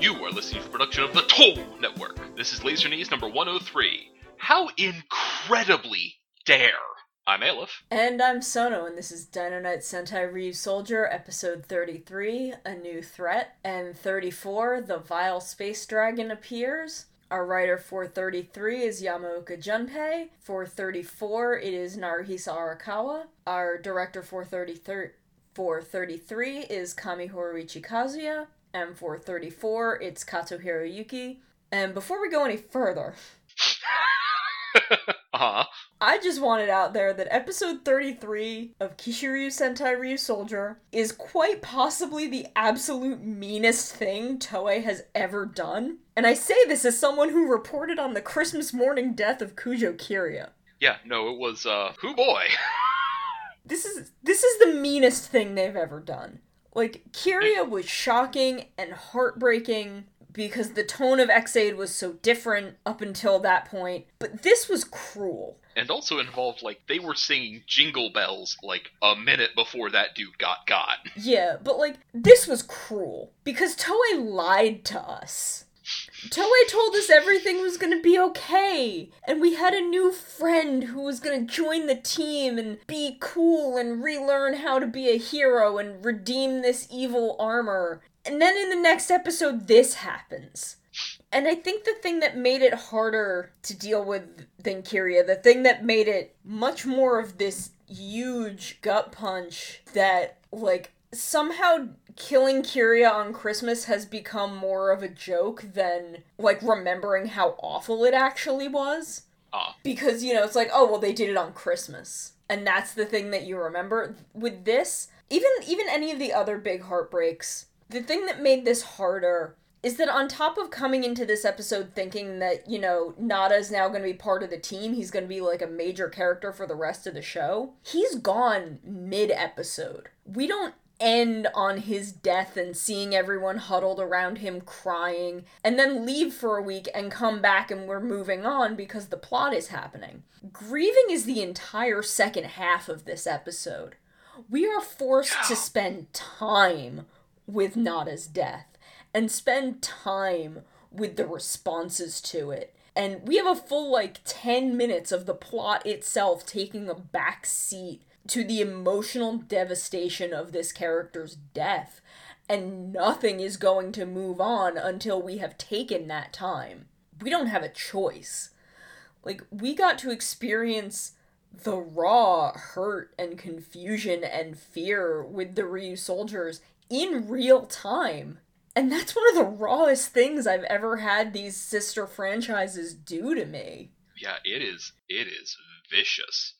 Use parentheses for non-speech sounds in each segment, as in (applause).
You are listening to a production of the Toll Network. This is Laser Knees number 103. How incredibly dare! I'm Aleph. And I'm Sono, and this is Dino Knight Sentai Ryusoulger, episode 33, A New Threat, and 34, The Vile Space Dragon Appears. Our writer for 33 is Yamaoka Junpei. For 34, it is Naruhisa Arakawa. Our director for 33 33 is Kamihoriuchi Kazuya. M434. It's Kato Hiroyuki. And before we go any further, (laughs) uh-huh. I just wanted out there that episode 33 of Kishiryu Sentai Ryusoulger is quite possibly the absolute meanest thing Toei has ever done. And I say this as someone who reported on the Christmas morning death of Kujo Kiriya. Yeah, no, it was uh who boy. (laughs) this is this is the meanest thing they've ever done. Like, Kiriya was shocking and heartbreaking because the tone of Ex-Aid was so different up until that point, but this was cruel. And also involved, like, they were singing jingle bells, like, a minute before that dude got got. Yeah, but, like, this was cruel because Toei lied to us. Toei told us everything was gonna be okay, and we had a new friend who was gonna join the team and be cool and relearn how to be a hero and redeem this evil armor. And then in the next episode, this happens. And I think the thing that made it harder to deal with than Kiriya, the thing that made it much more of this huge gut punch that, like, somehow killing Kiriya on Christmas has become more of a joke than like remembering how awful it actually was. Ah. Because, you know, it's like, oh well they did it on Christmas. And that's the thing that you remember. With this, even even any of the other big heartbreaks, the thing that made this harder is that on top of coming into this episode thinking that, you know, Nada is now going to be part of the team, he's going to be like a major character for the rest of the show, he's gone mid episode. We don't end on his death and seeing everyone huddled around him crying, and then leave for a week and come back and we're moving on because the plot is happening. Grieving is the entire second half of this episode. We are forced to spend time with Nada's death and spend time with the responses to it. And we have a full like 10 minutes of the plot itself taking a back seat to the emotional devastation of this character's death. And nothing is going to move on until we have taken that time. We don't have a choice. Like, we got to experience the raw hurt and confusion and fear with the Ryusoulgers in real time. And that's one of the rawest things I've ever had these sister franchises do to me. Yeah, it is. It is vicious.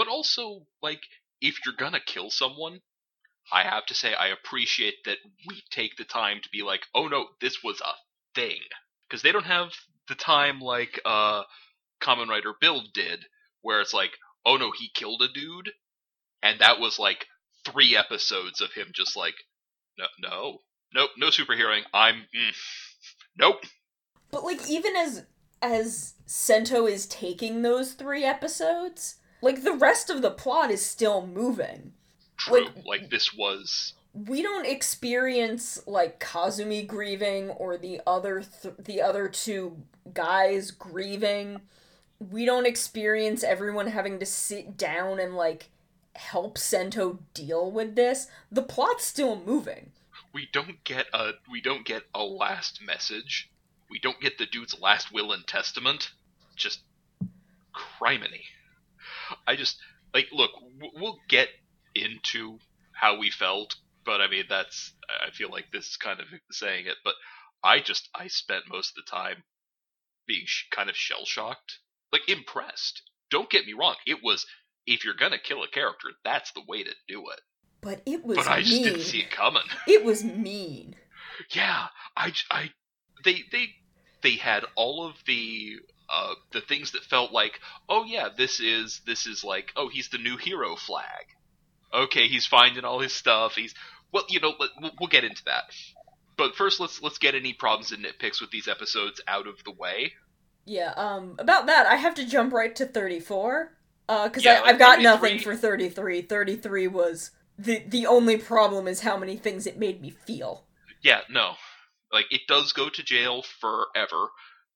But also, like, if you're gonna kill someone, I have to say I appreciate that we take the time to be like, oh no, this was a thing. Because they don't have the time like uh, Kamen Rider Build did, where it's like, oh no, he killed a dude, and that was like three episodes of him just like, no, no, nope, no superheroing. I'm, mm, nope. But like, even as as Sento is taking those three episodes, like the rest of the plot is still moving. True. Like- Like, this was We don't experience like Kazumi grieving or the other th- the other two guys grieving. We don't experience everyone having to sit down and like help Sento deal with this. The plot's still moving. we don't get a we don't get a last message. We don't get the dude's last will and testament. Just criminy. I just like look. We'll get into how we felt, but I mean that's. I feel like this is kind of saying it, but I just I spent most of the time being sh- kind of shell shocked, like impressed. Don't get me wrong. It was if you're gonna kill a character, that's the way to do it. But it was But I just didn't see it coming. (laughs) It was mean. Yeah, I, I, they, they, they had all of the, uh, the things that felt like, oh yeah, this is, this is like, oh, he's the new hero flag. Okay, he's finding all his stuff. He's, well, you know, let, we'll, we'll get into that. But first, let's let's get any problems and nitpicks with these episodes out of the way. Yeah, um, about that, I have to jump right to 34. Uh, cause Yeah, I, I've got nothing for 33. 33 was, the, the only problem is how many things it made me feel. Yeah, no, Like it does go to jail forever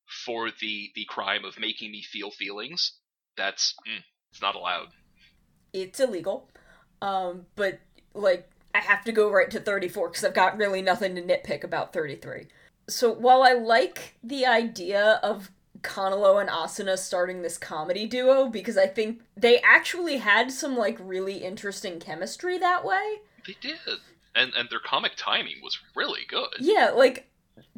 for the the crime of making me feel feelings. That's mm, it's not allowed. It's illegal. Um, but like I have to go right to 34 because I've got really nothing to nitpick about 33. So while I like the idea of Kanalo and Asuna starting this comedy duo because I think they actually had some like really interesting chemistry that way. They did. And and their comic timing was really good. Yeah, like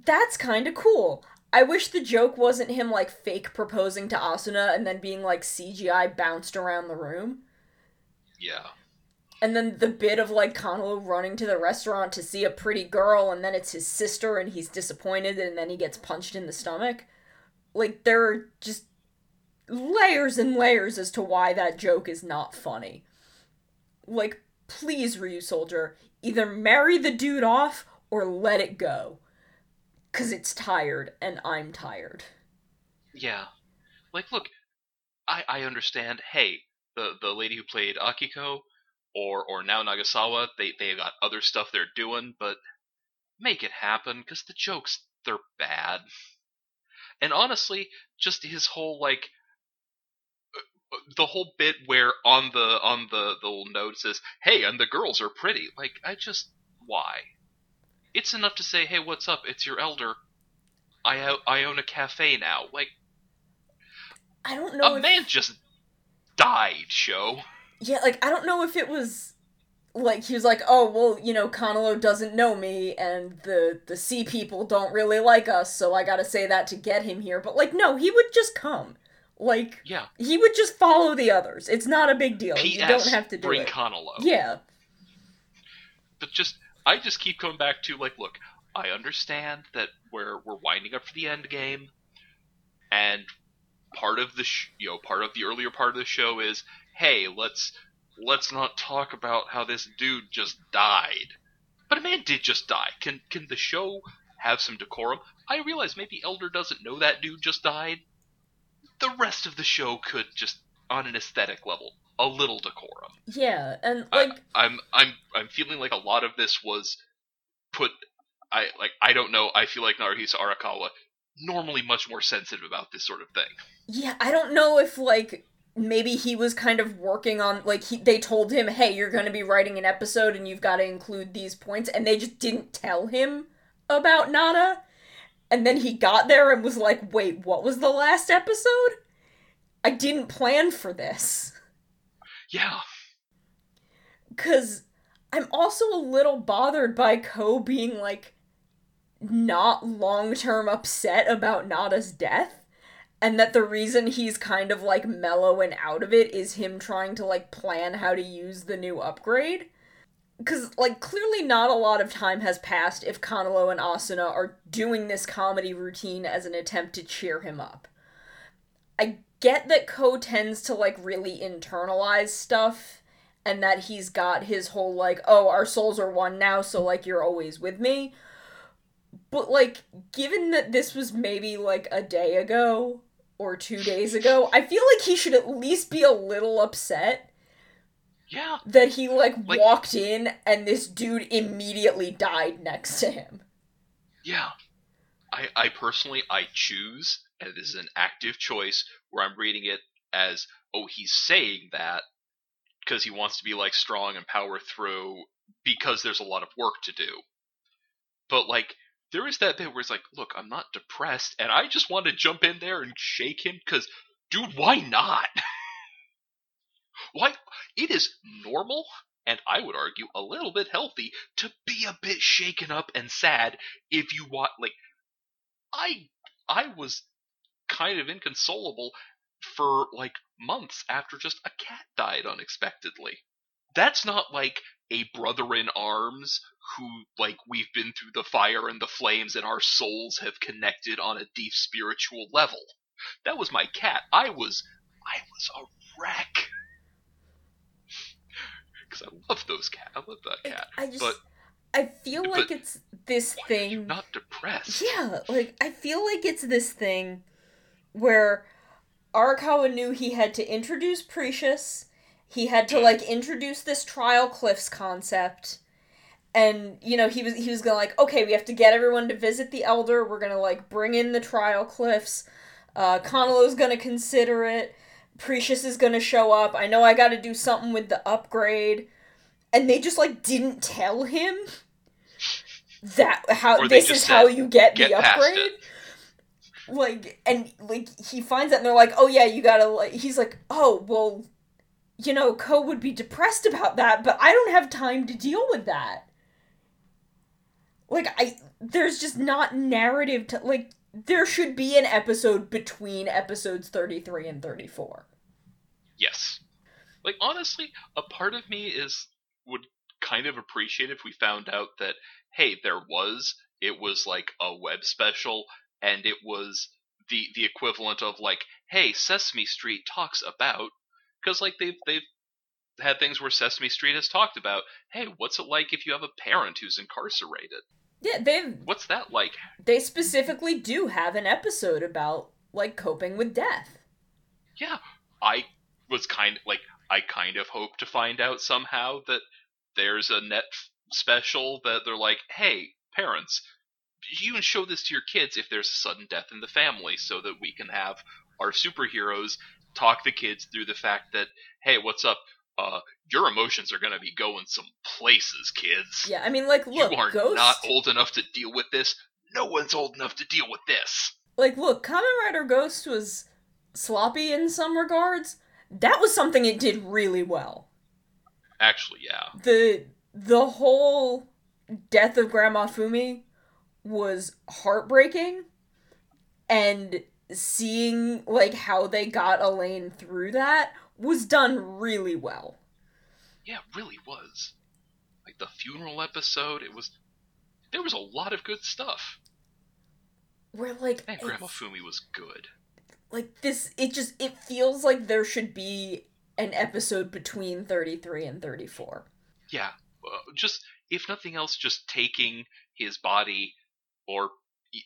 that's kind of cool. I wish the joke wasn't him like fake proposing to Asuna and then being like CGI bounced around the room. Yeah. And then the bit of like Kanalo running to the restaurant to see a pretty girl and then it's his sister and he's disappointed and then he gets punched in the stomach. Like there are just layers and layers as to why that joke is not funny. Like please Ryusoulger, either marry the dude off or let it go. Cuz it's tired and I'm tired. Yeah. Like look, I I understand, hey, the the lady who played Akiko or or now Nagasawa, they they got other stuff they're doing, but make it happen because the jokes they're bad. And honestly, just his whole like uh, the whole bit where on the on the the little note says, "Hey, and the girls are pretty." Like I just why? It's enough to say, "Hey, what's up? It's your elder. I I own a cafe now." Like I don't know. a if... man just died. Show. Yeah, like I don't know if it was like he was like, "Oh, well, you know, Kanalo doesn't know me and the the sea people don't really like us, so I got to say that to get him here." But like no, he would just come. Like Yeah. he would just follow the others. It's not a big deal. P.S. You don't have to do bring it. Kanalo. yeah. but just I just keep coming back to like, look, I understand that we're we're winding up for the end game, and part of the sh- you know part of the earlier part of the show is, hey, let's let's not talk about how this dude just died, but a man did just die. Can can the show have some decorum? I realize maybe Elder doesn't know that dude just died. The rest of the show could just, on an aesthetic level, a little decorum. Yeah, and I- like I'm I'm I'm feeling like a lot of this was put I like I don't know, I feel like Naruhisa Arakawa normally much more sensitive about this sort of thing. Yeah, I don't know if like maybe he was kind of working on like he, they told him, "Hey, you're going to be writing an episode and you've got to include these points." And they just didn't tell him about Nana. And then he got there and was like, "Wait, what was the last episode? I didn't plan for this." Yeah. Cuz I'm also a little bothered by Ko being like not long-term upset about Nada's death and that the reason he's kind of like mellow and out of it is him trying to like plan how to use the new upgrade. Cause like clearly not a lot of time has passed if Kanalo and Asuna are doing this comedy routine as an attempt to cheer him up. I get that Ko tends to like really internalize stuff and that he's got his whole like, oh, our souls are one now, so like you're always with me. But like, given that this was maybe like a day ago or two days ago, I feel like he should at least be a little upset Yeah. that he like, Like- walked in and this dude immediately died next to him. Yeah. I I personally I choose and this is an active choice where I'm reading it as oh he's saying that because he wants to be like strong and power through because there's a lot of work to do. But like there is that bit where it's like, look, I'm not depressed, and I just want to jump in there and shake him because, dude, why not? (laughs) why? It is normal, and I would argue a little bit healthy to be a bit shaken up and sad if you want. Like, I, I was kind of inconsolable for like months after just a cat died unexpectedly. That's not like a brother in arms who like we've been through the fire and the flames and our souls have connected on a deep spiritual level. That was my cat. I was I was a wreck. (laughs) Cuz I love those cat. I love that cat. I just, But- I feel but like it's this Why are you thing. not depressed? Yeah, like I feel like it's this thing where Arakawa knew he had to introduce Precious, he had to like introduce this trial cliffs concept, and you know he was he was gonna like okay we have to get everyone to visit the elder we're gonna like bring in the trial cliffs uh Connellow's gonna consider it Precious is gonna show up I know I gotta do something with the upgrade and they just like didn't tell him that how this is how you get, "Get the upgrade it." Like and like he finds that and they're like oh yeah you gotta like he's like oh well you know Ko would be depressed about that but i don't have time to deal with that like i there's just not narrative to like there should be an episode between episodes 33 and 34 Yes. Like honestly, a part of me is would kind of appreciate if we found out that hey, there was it was like a web special and it was the the equivalent of like hey, Sesame Street talks about cuz like they've they've had things where Sesame Street has talked about, hey, what's it like if you have a parent who's incarcerated? yeah they What's that like? they specifically do have an episode about like coping with death yeah, I was kind of like I kind of hope to find out somehow that there's a net special that they're like, hey, parents, you can show this to your kids if there's a sudden death in the family, so that we can have our superheroes talk the kids through the fact that, hey, what's up? Uh, your emotions are gonna be going some places, kids. yeah i mean like look you are ghost not old enough to deal with this. No one's old enough to deal with this. Like, look, Kamen Rider Ghost was sloppy in some regards. That was something it did really well. Actually, yeah. The the whole death of Grandma Fumi was heartbreaking and seeing like how they got Alain through that was done really well. Yeah, it really was. Like the funeral episode, it was. There was a lot of good stuff. Where like Man, Grandma Fumi was good. like this it just it feels like there should be an episode between 33 and 34. Yeah, uh, just if nothing else, just taking his body or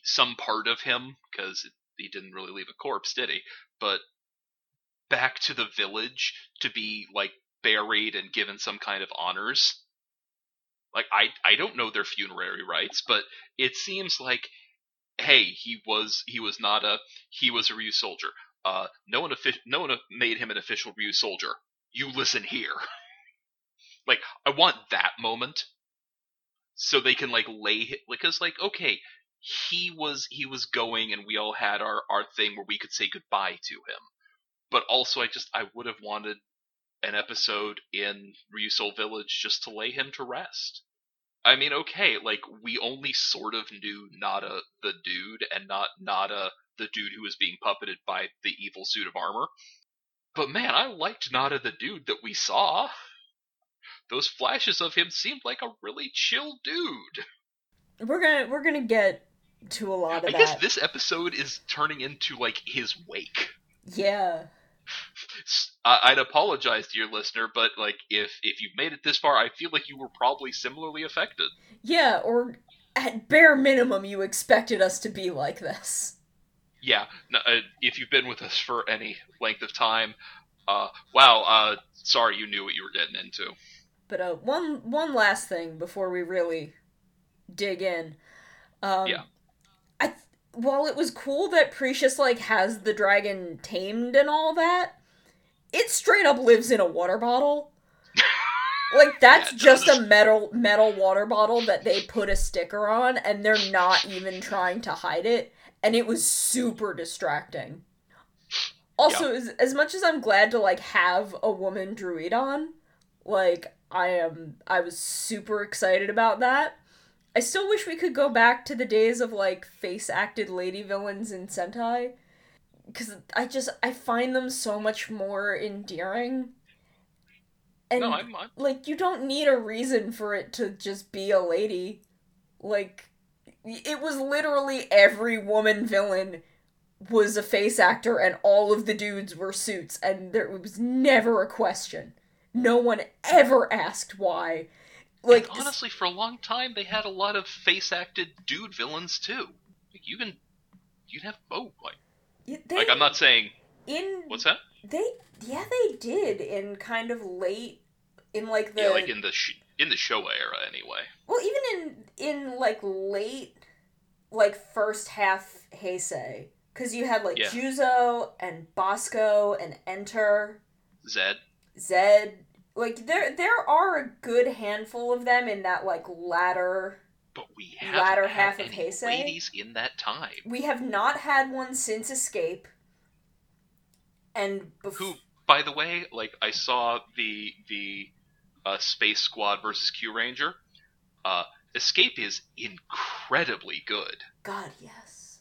some part of him, because he didn't really leave a corpse, did he? But back to the village to be like buried and given some kind of honors. Like I, I don't know their funerary rites, but it seems like, hey, he was he was not a he was a Ryusoulger. Uh, no one offi- no one made him an official Ryusoulger. You listen here. (laughs) like I want that moment, so they can like lay hi- because like okay, he was he was going and we all had our our thing where we could say goodbye to him, but also I just I would have wanted an episode in Ryusoul Village just to lay him to rest. I mean, okay, like we only sort of knew Nada the dude and not Nada the dude who was being puppeted by the evil suit of armor. But man, I liked Nada the dude that we saw. Those flashes of him seemed like a really chill dude. We're to we're to get to a lot of I that. guess this episode is turning into like his wake. yeah. I'd apologize to your listener, but like if if you've made it this far, I feel like you were probably similarly affected. Yeah, or at bare minimum you expected us to be like this. Yeah, no, uh, if you've been with us for any length of time, uh, wow, uh, sorry you knew what you were getting into. But uh, one one last thing before we really dig in. Um, Yeah. I th- while it was cool that Precious like has the dragon tamed and all that, it straight up lives in a water bottle. (laughs) Like that's Yeah, just a metal metal water bottle that they put a sticker on and they're not even trying to hide it and it was super distracting. Also, as, as much as I'm glad to like have a woman druid on, like I am I was super excited about that. I still wish we could go back to the days of like face acted lady villains in Sentai cuz I just I find them so much more endearing. And no, I'm, I'm like you don't need a reason for it to just be a lady. Like it was literally every woman villain was a face actor and all of the dudes were suits and there was never a question. No one ever asked why. Like And honestly, for a long time, they had a lot of face-acted dude villains too. Like you can, you'd have both. Like, they, like I'm not saying in what's that? they yeah they did in kind of late in like the yeah, like in the sh- in the Showa era anyway. Well, even in in like late, like first half Heisei, because you had like Yeah. Juzo and Basco and Enter Zed. Zed. Like there there are a good handful of them in that like latter. But we Latter had half of Heisei? ladies in that time. We have not had one since Escape. And before Who, by the way, like I saw the the uh, Space Squad versus Kyuranger. Uh, Escape is incredibly good. God, yes.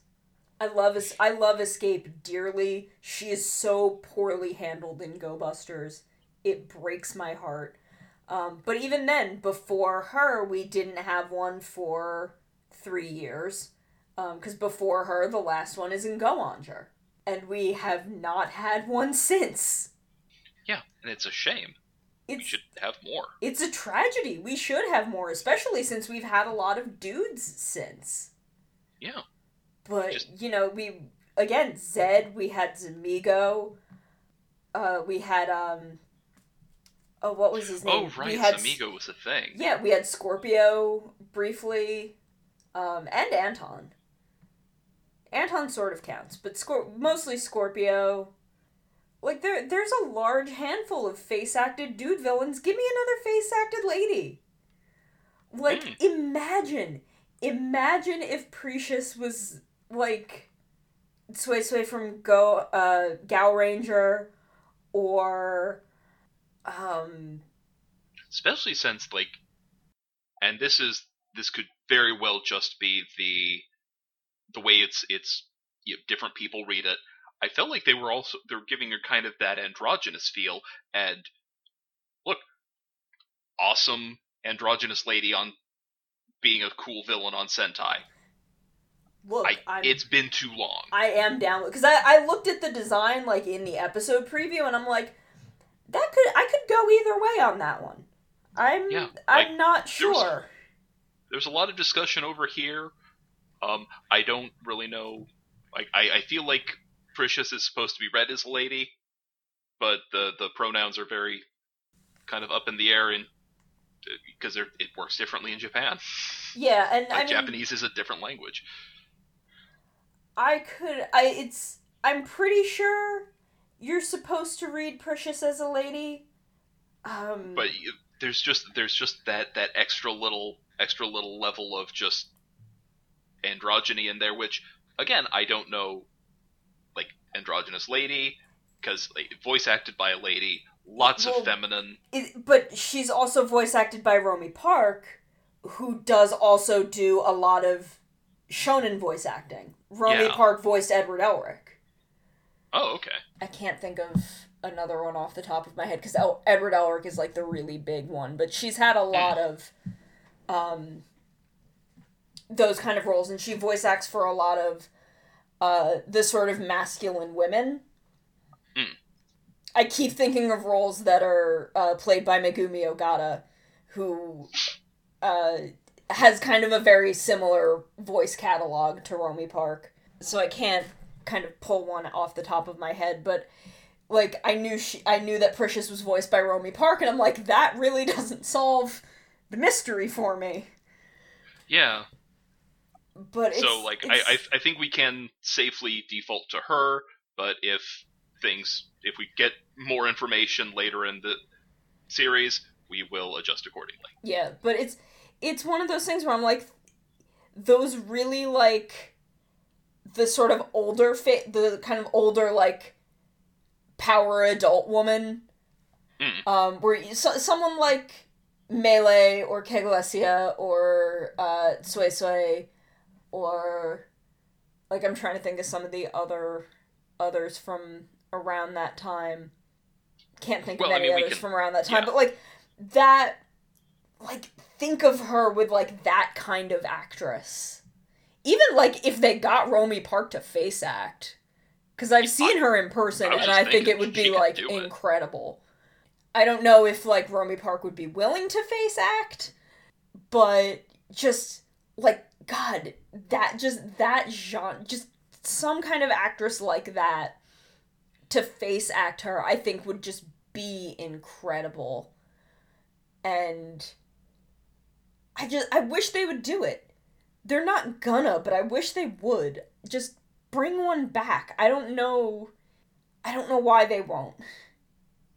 I love I love Escape dearly. She is so poorly handled in Go Busters. It breaks my heart. Um, but even then, before her, we didn't have one for three years. Because before her, the last one is in Go Onger. And we have not had one since. Yeah, and it's a shame. We should have more. it's a tragedy. We should have more, especially since we've had a lot of dudes since. Yeah. But Just- you know, we again Zed. We had Zamigo. Uh, we had um. Oh, what was his name? Oh right, We had Amigo was a thing. Yeah, we had Scorpio briefly, um, and Anton. Anton sort of counts, but Scor- mostly Scorpio. Like there, there's a large handful of face acted dude villains. Give me another face acted lady. Like Hmm. imagine, imagine if Precious was like Tsue Tsue from Go uh Gaoranger, or um especially since like and this is this could very well just be the the way it's it's you know, different people read it. I felt like they were also they're giving her kind of that androgynous feel and look awesome androgynous lady on being a cool villain on sentai. Look, I, it's been too long. I am down because I, I looked at the design like in the episode preview and I'm like, that could I could go either way on that one. I'm Yeah, I'm like, not sure. there's a lot of discussion over here. Um, I don't really know. Like, I, I feel like Precious is supposed to be read as a lady, but the the pronouns are very kind of up in the air, and because it works differently in Japan. Yeah, and Like I mean, Japanese is a different language. I could I it's I'm pretty sure you're supposed to read Precious as a lady. Um, But you, there's just there's just that that extra little extra little level of just androgyny in there, which again I don't know, like androgynous lady, because like, voice acted by a lady, lots Well, of feminine. it, but she's also voice acted by Romi Park, who does also do a lot of shonen voice acting. Romi Yeah. Park voiced Edward Elric. Oh, okay. I can't think of another one off the top of my head because Edward Elric is like the really big one, but she's had a lot of um, those kind of roles, and she voice acts for a lot of uh, the sort of masculine women. Hmm. I keep thinking of roles that are uh, played by Megumi Ogata, who uh, has kind of a very similar voice catalog to Romi Park. So I can't kind of pull one off the top of my head, but like I knew she, I knew that Precious was voiced by Romi Park, and I'm like, that really (laughs) doesn't solve the mystery for me. Yeah. But it's, so like I, I I think we can safely default to her, but if things if we get more information later in the series, we will adjust accordingly. Yeah, but it's it's one of those things where I'm like those really like the sort of older fit the kind of older like power adult woman Mm. um where you, so, someone like Melee or Keglesia or uh Tsue Tsue or like I'm trying to think of some of the other others from around that time. Can't think Well, of I any mean, others can- from around that time, yeah. but like that like think of her with like that kind of actress. Even like if they got Romi Park to face act, because I've seen her in person I and I think it would be like do it. incredible. I don't know if like Romi Park would be willing to face act, but just like God, that just that genre, just some kind of actress like that to face act her, I think would just be incredible. And I just I wish they would do it. They're not gonna, but I wish they would. Just bring one back. I don't know I don't know why they won't.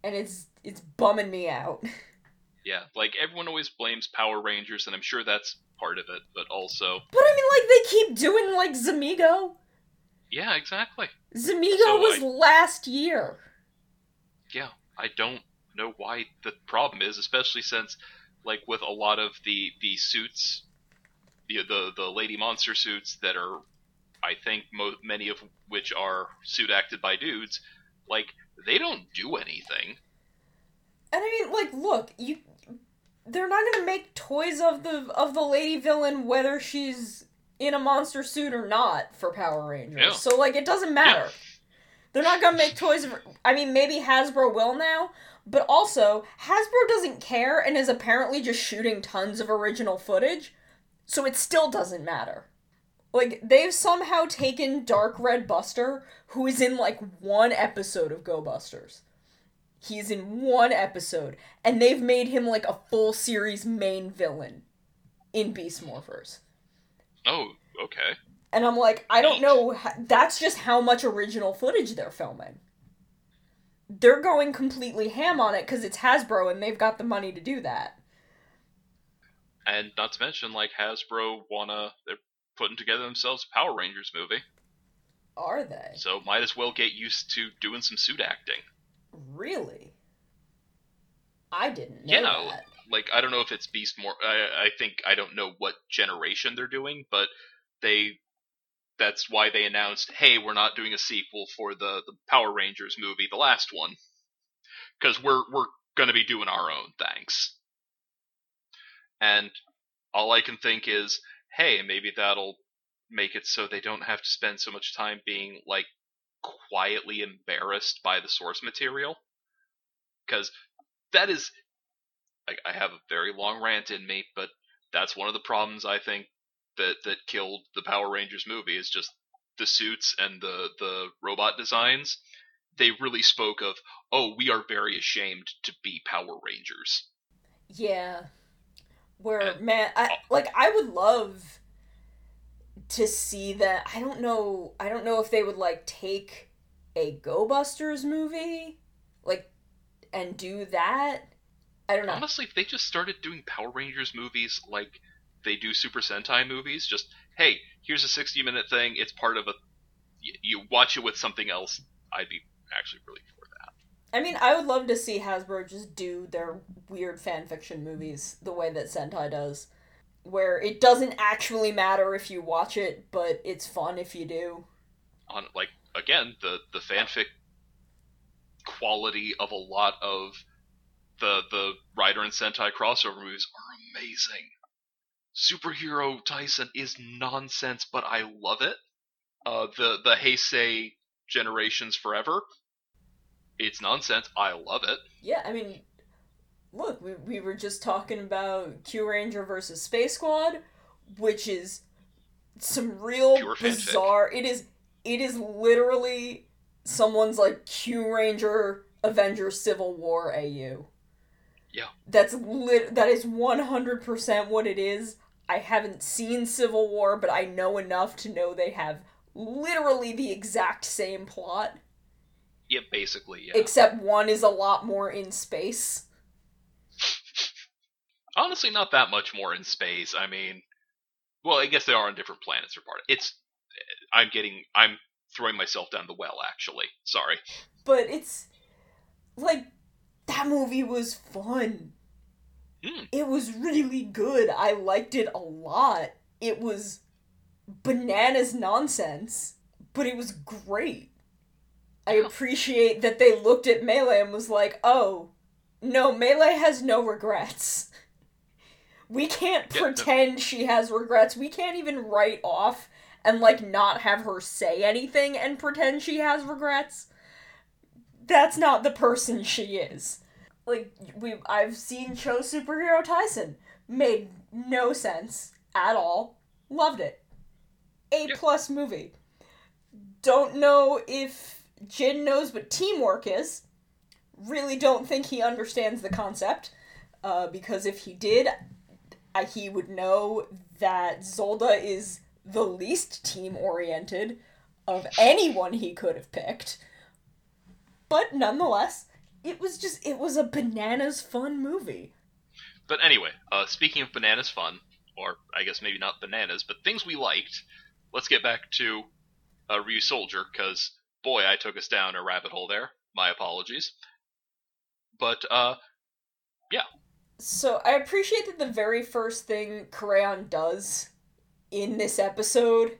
And it's it's bumming me out. (laughs) Yeah, like everyone always blames Power Rangers, and I'm sure that's part of it, but also. But I mean, like they keep doing like Zamigo. Yeah, exactly. Zamigo so was I, last year. Yeah, I don't know why the problem is, especially since, like, with a lot of the the suits, the the the lady monster suits that are, I think, mo- many of which are suit acted by dudes, like they don't do anything. And I mean, like, look, you they're not gonna make toys of the of the lady villain whether she's in a monster suit or not for Power Rangers. Yeah. So like it doesn't matter. Yeah. They're not gonna make toys of I mean maybe Hasbro will now, but also Hasbro doesn't care and is apparently just shooting tons of original footage, so it still doesn't matter. Like they've somehow taken Dark Red Buster, who is in like one episode of Go Busters. He's in one episode, and they've made him like a full series main villain in Beast Morphers. Oh, okay. And I'm like, I don't know. That's just how much original footage they're filming. They're going completely ham on it because it's Hasbro and they've got the money to do that. And not to mention, like Hasbro wanna, they're putting together themselves a Power Rangers movie. Are they? So might as well get used to doing some suit acting. Really? I didn't know yeah, that. Like I don't know if it's Beast more. I, I think I don't know what generation they're doing, but they. That's why they announced, "Hey, we're not doing a sequel for the the Power Rangers movie, the last one, because we're we're going to be doing our own. Thanks." And all I can think is, hey, maybe that'll make it so they don't have to spend so much time being like quietly embarrassed by the source material. Because that is I, I have a very long rant in me but that's one of the problems i think that that killed the power rangers movie is just the suits and the the robot designs. They really spoke of oh we are very ashamed to be power rangers. Yeah where man I, like i would love to see that I don't know I don't know if they would like take a Go Busters movie like and do that. I don't know. Honestly, if they just started doing Power Rangers movies like they do Super Sentai movies, just hey, here's a 60 minute thing, it's part of a you watch it with something else, I'd be actually really. I mean, I would love to see Hasbro just do their weird fan fiction movies the way that Sentai does where it doesn't actually matter if you watch it, but it's fun if you do. On like again, the the fanfic quality of a lot of the the Rider and Sentai crossover movies are amazing. Superhero Taisen is nonsense, but I love it. Uh, the the Heisei Generations Forever, it's nonsense. I love it. Yeah, I mean, look, we, we were just talking about Kyuranger versus Space Squad, which is some real Pure bizarre. Fanfic. It is it is literally someone's like Kyuranger Avengers Civil War AU. Yeah. That's lit that is 100% what it is. I haven't seen Civil War, but I know enough to know they have literally the exact same plot. Yeah, basically, yeah. Except one is a lot more in space (laughs) honestly not that much more in space. I mean, well, I guess they are on different planets or part. It's I'm getting I'm throwing myself down the well actually. Sorry. But it's like that movie was fun. Mm. It was really good. I liked it a lot. It was bananas nonsense, but it was great. I appreciate that they looked at Melee and was like, "Oh, no, Melee has no regrets." We can't yeah, pretend no. she has regrets. We can't even write off and like not have her say anything and pretend she has regrets. That's not the person she is. Like we I've seen Cho Superhero Taisen. Made no sense at all. Loved it. A plus yeah. movie. Don't know if Jin knows what teamwork is. Really don't think he understands the concept. Uh, because if he did, uh, he would know that Zolda is the least team oriented of anyone he could have picked. But nonetheless, it was just it was a bananas fun movie. But anyway, uh, speaking of bananas fun, or I guess maybe not bananas, but things we liked, let's get back to uh, Soldier because boy, I took us down a rabbit hole there. My apologies. But, uh, yeah. So I appreciate that the very first thing Kureon does in this episode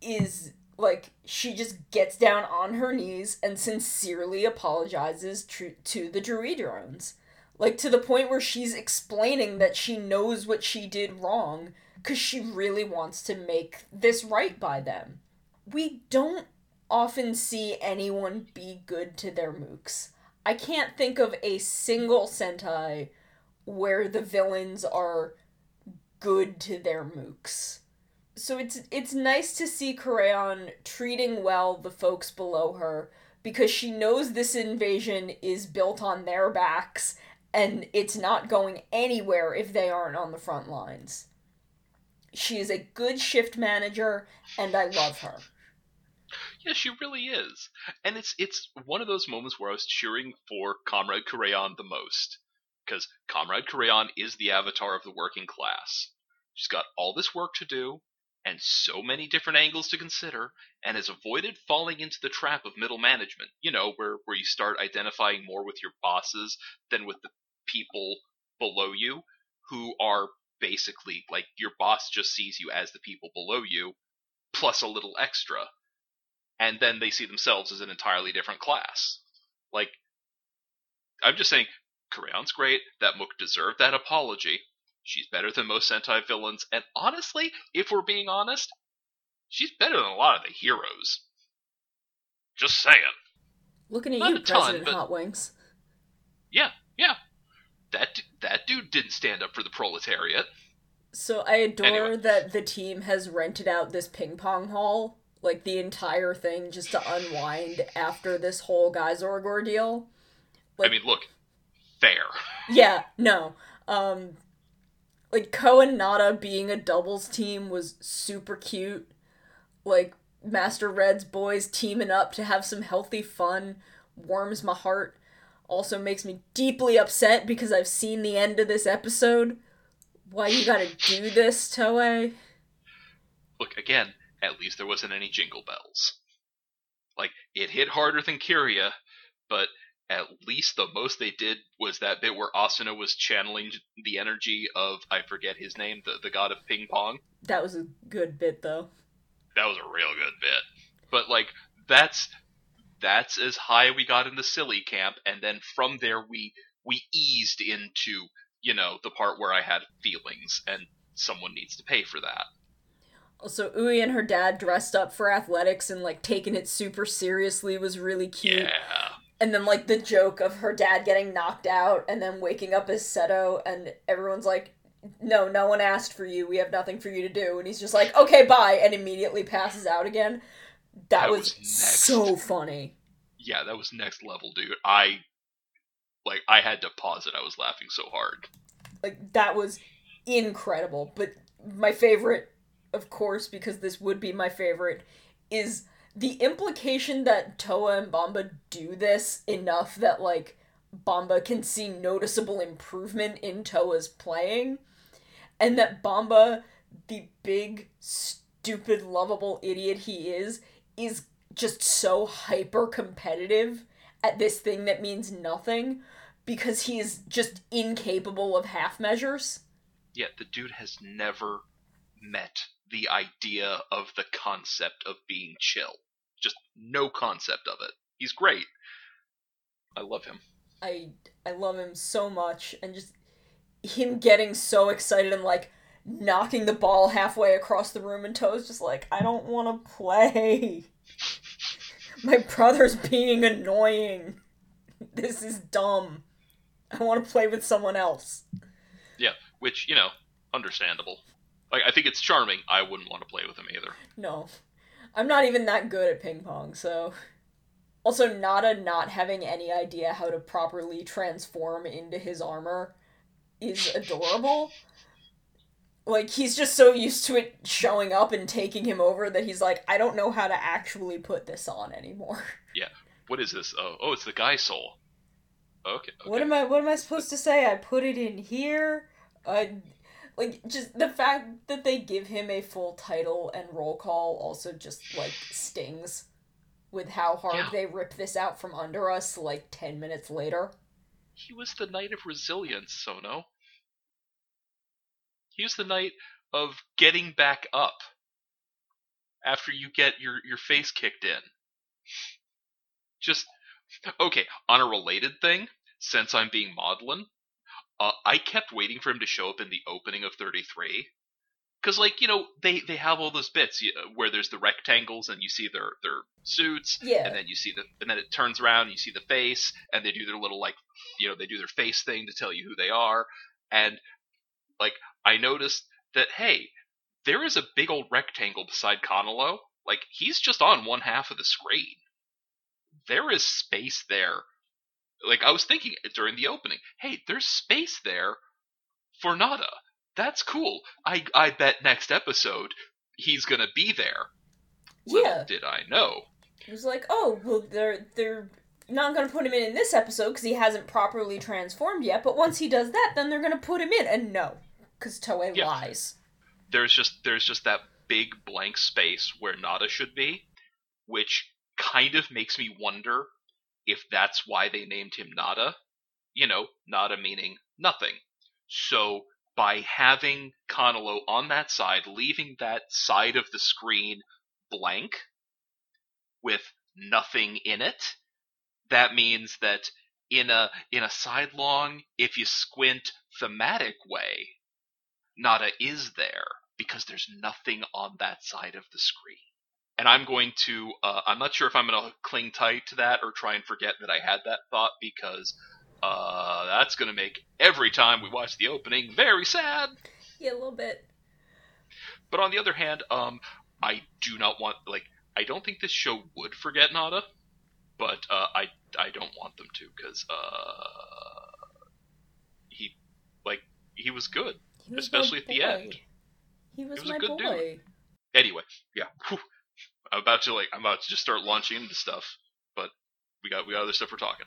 is like she just gets down on her knees and sincerely apologizes tr- to the Druidrons. Like to the point where she's explaining that she knows what she did wrong because she really wants to make this right by them. We don't often see anyone be good to their mooks. I can't think of a single Sentai where the villains are good to their mooks. So it's it's nice to see Kureon treating well the folks below her because she knows this invasion is built on their backs and it's not going anywhere if they aren't on the front lines. She is a good shift manager and I love her. Yeah, she really is. And it's it's one of those moments where I was cheering for Comrade Kureon the most. Because Comrade Kureon is the avatar of the working class. She's got all this work to do, and so many different angles to consider, and has avoided falling into the trap of middle management. You know, where, where you start identifying more with your bosses than with the people below you, who are basically like your boss just sees you as the people below you, plus a little extra. And then they see themselves as an entirely different class. Like, I'm just saying, Kureon's great. That Mook deserved that apology. She's better than most Sentai villains, and honestly, if we're being honest, she's better than a lot of the heroes. Just saying. Looking at Not you, ton, President but- Hot Wings. Yeah, yeah. That that dude didn't stand up for the proletariat. So I adore Anyway. that the team has rented out this ping pong hall, like the entire thing, just to unwind after this whole Gaisorg ordeal. I mean, look, fair. (laughs) Yeah, no. Um like Ko and Nada being a doubles team was super cute. Like Master Red's boys teaming up to have some healthy fun warms my heart. Also makes me deeply upset because I've seen the end of this episode. Why you gotta do this, Toei? Look, again, at least there wasn't any jingle bells. Like, it hit harder than Kiriya, but at least the most they did was that bit where Asuna was channeling the energy of, I forget his name, the, the god of ping pong. That was a good bit though. That was a real good bit. But, like, that's that's as high we got in the silly camp, and then from there we we eased into, you know, the part where I had feelings, and someone needs to pay for that. Also, Ui and her dad dressed up for athletics and like taking it super seriously was really cute. Yeah. And then like the joke of her dad getting knocked out and then waking up as Sento and everyone's like, No, no one asked for you, we have nothing for you to do and he's just like, Okay, bye and immediately passes out again. That, That was, was so funny. yeah, that was next level, dude. I like I had to pause it. I was laughing so hard. Like that was incredible. But my favorite, of course, because this would be my favorite, is the implication that Toa and Bamba do this enough that like Bamba can see noticeable improvement in Toa's playing, and that Bamba, the big, stupid, lovable idiot he is, is just so hyper competitive at this thing that means nothing because he is just incapable of half measures. Yeah, the dude has never met the idea of the concept of being chill. Just no concept of it. He's great. I love him. I I love him so much and just him getting so excited and like knocking the ball halfway across the room and Toa's just like I don't want to play. (laughs) My brother's being annoying. This is dumb. I want to play with someone else. Yeah, which, you know, understandable. Like I think it's charming. I wouldn't want to play with him either. No. I'm not even that good at ping pong, so also Nada not having any idea how to properly transform into his armor is adorable. Like he's just so used to it showing up and taking him over that he's like, I don't know how to actually put this on anymore. (laughs) Yeah. What is this? Oh, oh, it's the guy soul. Okay. okay. What am I? What am I supposed to say? I put it in here. Uh, like just the fact that they give him a full title and roll call also just like stings with how hard Yeah. they rip this out from under us like 10 minutes later. He was the knight of resilience, Sono. He was the knight of getting back up after you get your, your face kicked in. Just okay, on a related thing, since I'm being maudlin, uh, I kept waiting for him to show up in the opening of 33. Cause like you know they, they have all those bits y- where there's the rectangles and you see their their suits Yeah. and then you see the and then it turns around and you see the face and they do their little like you know they do their face thing to tell you who they are and like I noticed that hey there is a big old rectangle beside Conolo like he's just on one half of the screen there is space there like I was thinking during the opening hey there's space there for Nada that's cool I I bet next episode he's gonna be there Little yeah. did I know It was like, oh, well, they're they're not gonna put him in in this episode because he hasn't properly transformed yet. But once he does that, then they're gonna put him in, and no, because Toei Yeah. lies. there's just there's just that big blank space where Nada should be, which kind of makes me wonder if that's why they named him Nada. You know, Nada meaning nothing. So by having Conolo on that side, leaving that side of the screen blank with nothing in it, that means that in a in a sidelong, if you squint thematic way, Nada is there because there's nothing on that side of the screen. And I'm going to, uh, I'm not sure if I'm going to cling tight to that or try and forget that I had that thought because uh, that's going to make every time we watch the opening very sad. Yeah, a little bit. But on the other hand, um, I do not want, like, I don't think this show would forget Nada, but uh, I, I don't want them to because uh, he, like, he was good. He was Especially at the end. He was, was a my good boy. dude. Anyway, yeah. Whew. I'm about to like I'm about to just start launching into stuff, but we got we got other stuff we're talking.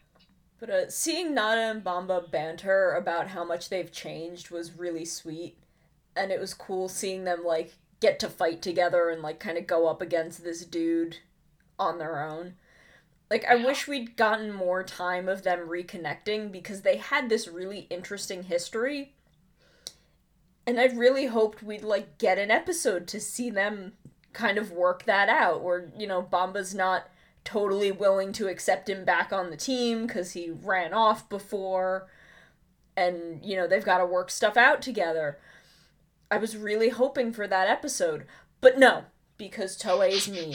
But uh, seeing Nada and Bamba banter about how much they've changed was really sweet, and it was cool seeing them like get to fight together and like kind of go up against this dude on their own. Like I wish we'd gotten more time of them reconnecting because they had this really interesting history. And I really hoped we'd like get an episode to see them kind of work that out where, you know, Bamba's not totally willing to accept him back on the team because he ran off before and you know they've got to work stuff out together i was really hoping for that episode but no because toei is mean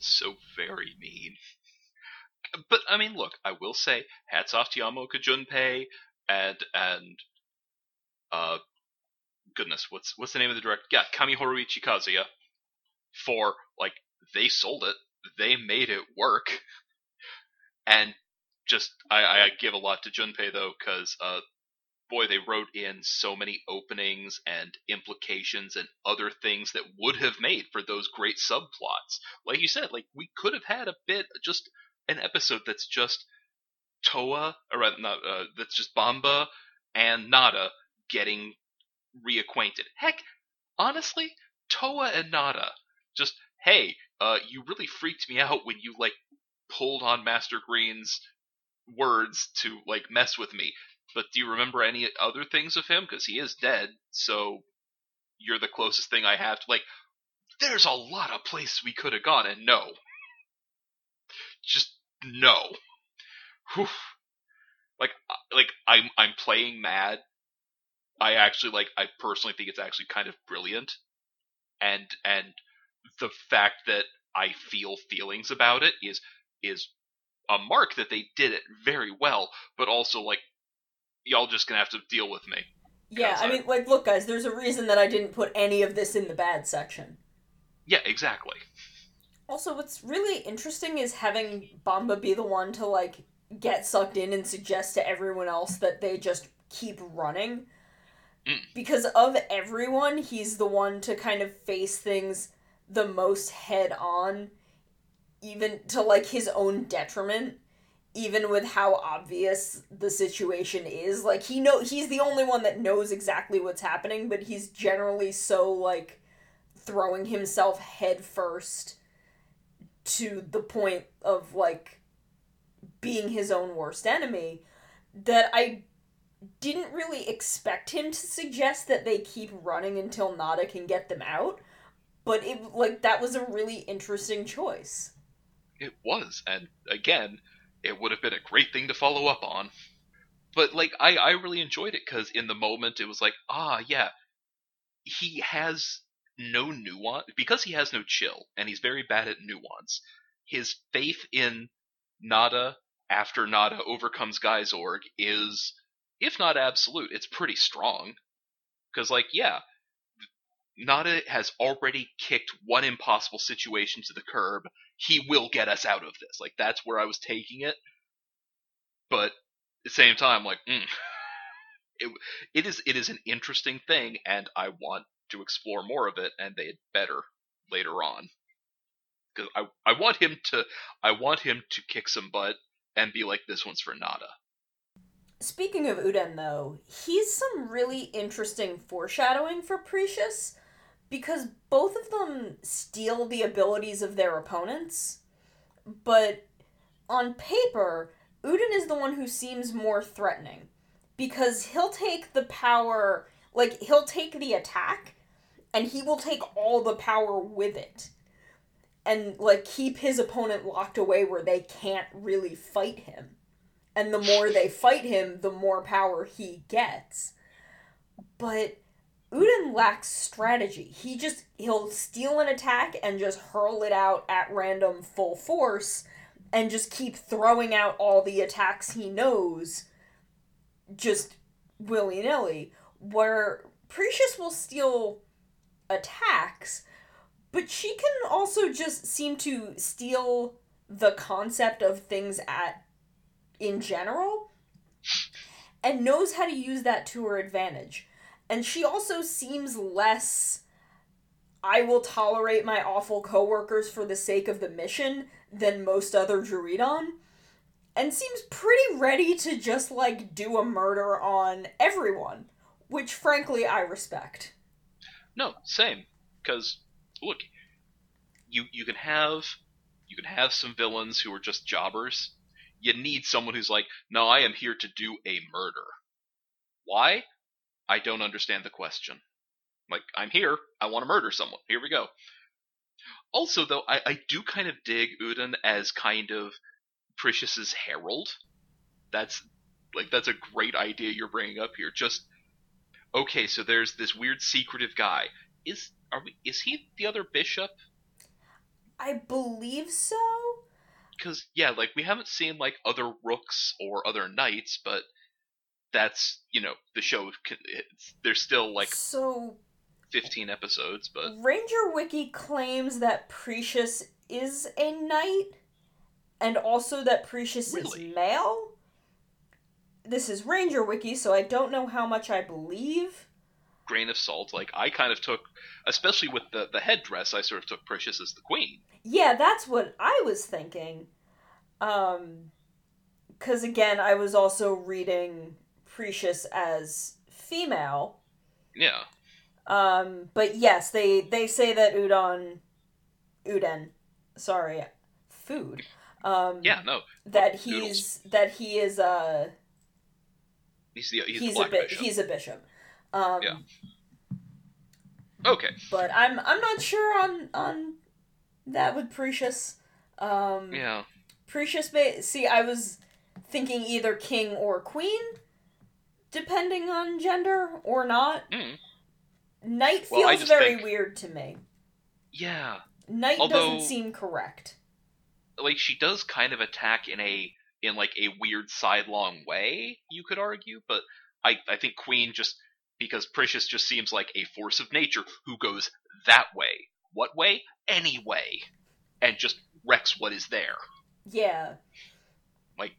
So very mean. But I mean, look, I will say, hats off to Yamaoka Junpei and and uh, goodness, what's what's the name of the director? Yeah, Kamihoriuchi Kazuya. For like, they sold it, they made it work, (laughs) and just I, I give a lot to Junpei though, because uh, boy, they wrote in so many openings and implications and other things that would have made for those great subplots. Like you said, like we could have had a bit, just an episode that's just Toa, or not, uh, that's just Bamba and Nada getting reacquainted. Heck, honestly, Toa and Nada, just hey, uh, you really freaked me (laughs) out when you like pulled on Master Green's words to like mess with me. But do you remember any other things of him? Because he is dead, so you're the closest thing I have to like. There's a lot of places we could have gone, and no, just no. Whew. Like, uh, like I'm I'm playing mad. I actually like. I personally think it's actually kind of brilliant, and and the fact that I feel feelings about it is is a mark that they did it very well, but also like y'all just gonna have to deal with me. yeah i mean like look guys there's a reason that i didn't put any of this in the bad section Yeah, exactly. Also, what's really interesting is having Bamba be the one to like get sucked in and suggest to everyone else that they just keep running. Mm. Because of everyone, he's the one to kind of face things the most head on, even to like his own detriment. Even with how obvious the situation is, like he know he's the only one that knows exactly what's happening, but he's generally so like throwing himself head first to the point of like being his own worst enemy that I didn't really expect him to suggest that they keep running until Nada can get them out, but it like that was a really interesting choice. It was, and again, it would have been a great thing to follow up on. But like, I I really enjoyed it because in the moment it was like, ah, yeah, he has no nuance because he has no chill and he's very bad at nuance. His faith in Nada after Nada overcomes Gaisorg is, if not absolute, it's pretty strong. Because like, yeah, Nada has already kicked one impossible situation to the curb. He will get us out of this. Like that's where I was taking it. But at the same time, like, mm, (laughs) it it is it is an interesting thing, and I want to explore more of it, and they had better later on. Because I I want him to I want him to kick some butt and be like, this one's for Nada. Speaking of Uden, though, he's some really interesting foreshadowing for Precious because both of them steal the abilities of their opponents, but on paper, Uden is the one who seems more threatening because he'll take the power, like, he'll take the attack and he will take all the power with it and like keep his opponent locked away where they can't really fight him. And the more they fight him, the more power he gets. But Uden lacks strategy. He just he'll steal an attack and just hurl it out at random full force and just keep throwing out all the attacks he knows just willy-nilly where Precious will steal attacks but she can also just seem to steal the concept of things at in general and knows how to use that to her advantage. And she also seems less I will tolerate my awful coworkers for the sake of the mission than most other Druidon. And seems pretty ready to just like do a murder on everyone, which frankly I respect. No, same. Because look, you you can have you can have some villains who are just jobbers. You need someone who's like, no, I am here to do a murder. Why? I don't understand the question. Like, I'm here. I want to murder someone. Here we go. Also, though, I, I do kind of dig Uden as kind of Precious's herald. That's like that's a great idea you're bringing up here. Just okay, so there's this weird secretive guy. Is are we? Is he the other bishop? I believe so. Because yeah, like we haven't seen like other rooks or other knights, but that's you know the show. There's still like so 15 episodes, but Ranger Wiki claims that Precious is a knight, and also that Precious Really? is male. This is Ranger Wiki, so I don't know how much I believe. grain of salt. Like I kind of took, especially with the the headdress, I sort of took Precious as the queen. Yeah, that's what I was thinking. Um, because again, I was also reading Precious as female. Yeah, Um, but yes, they they say that udon, uden, sorry, food. Um, yeah, no, that he's that he is a he's the he's, he's, the a bi- bishop. he's a bishop. Um, Yeah. Okay, but I'm I'm not sure on on that with Precious. Um, yeah, Precious may see. I was thinking either king or queen, depending on gender or not. mm, Knight feels Well, very think- weird to me. yeah. Night Although- doesn't seem correct. Like she does kind of attack in a in like a weird sidelong way, you could argue, but I I think queen just because Precious just seems like a force of nature who goes that way. What way? Any way, and just wrecks what is there. Yeah. Like,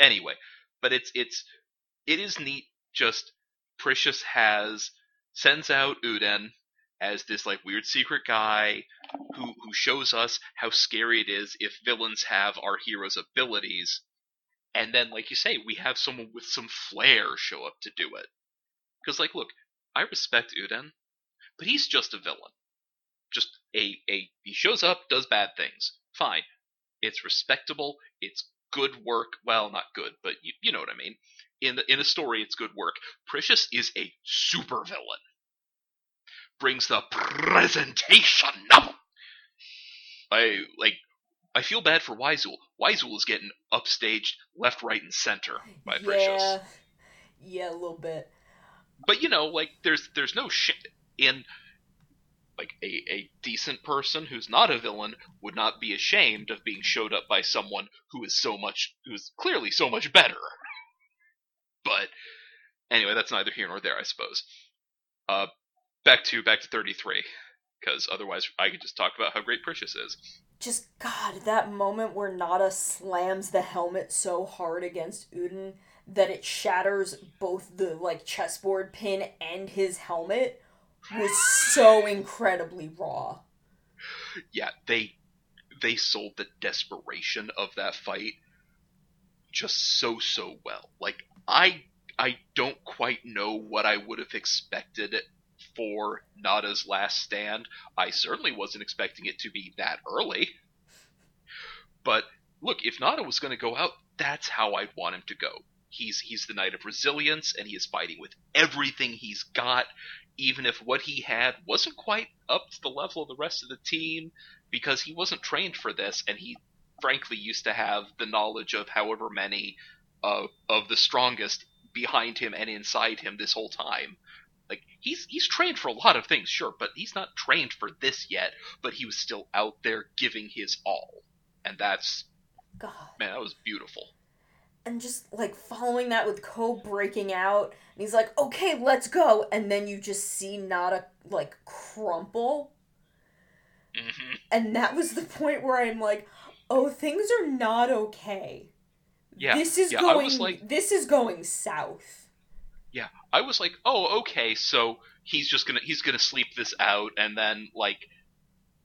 anyway but it's it's it is neat just Precious has sends out Uden as this like weird secret guy who who shows us how scary it is if villains have our hero's abilities. And then, like you say, we have someone with some flair show up to do it. Because, like, look, I respect Uden, but he's just a villain. Just a a he shows up, does bad things. Fine, it's respectable. It's good work. Well, not good, but you, you know what I mean. In the in a story, it's good work. Precious is a super villain. Brings the presentation. I like. I feel bad for Wyzul. Wyzul is getting upstaged left, right, and center by Precious. Yeah, yeah, a little bit. But you know, like there's there's no shit in like a, a decent person who's not a villain would not be ashamed of being showed up by someone who is so much who's clearly so much better. But anyway, that's neither here nor there, I suppose. Uh, back to back to 33, because otherwise I could just talk about how great Precious is. Just God, that moment where Nada slams the helmet so hard against Uden that it shatters both the like chessboard pin and his helmet was so incredibly raw. Yeah, they they sold the desperation of that fight just so so well. Like I I don't quite know what I would have expected for Nada's last stand. I certainly wasn't expecting it to be that early. But look, if Nada was going to go out, that's how I'd want him to go. He's he's the knight of resilience, and he is fighting with everything he's got, even if what he had wasn't quite up to the level of the rest of the team, because he wasn't trained for this, and he frankly used to have the knowledge of however many uh, of the strongest behind him and inside him this whole time. Like he's he's trained for a lot of things, sure, but he's not trained for this yet. But he was still out there giving his all, and that's God. man, that was beautiful and just like following that with Ko breaking out, and he's like, "Okay, let's go," and then you just see Nada like crumple, mm-hmm. and that was the point where I'm like, "Oh, things are not okay." Yeah, this is yeah, going. Like, this is going south. Yeah, I was like, "Oh, okay, so he's just gonna he's gonna sleep this out, and then like,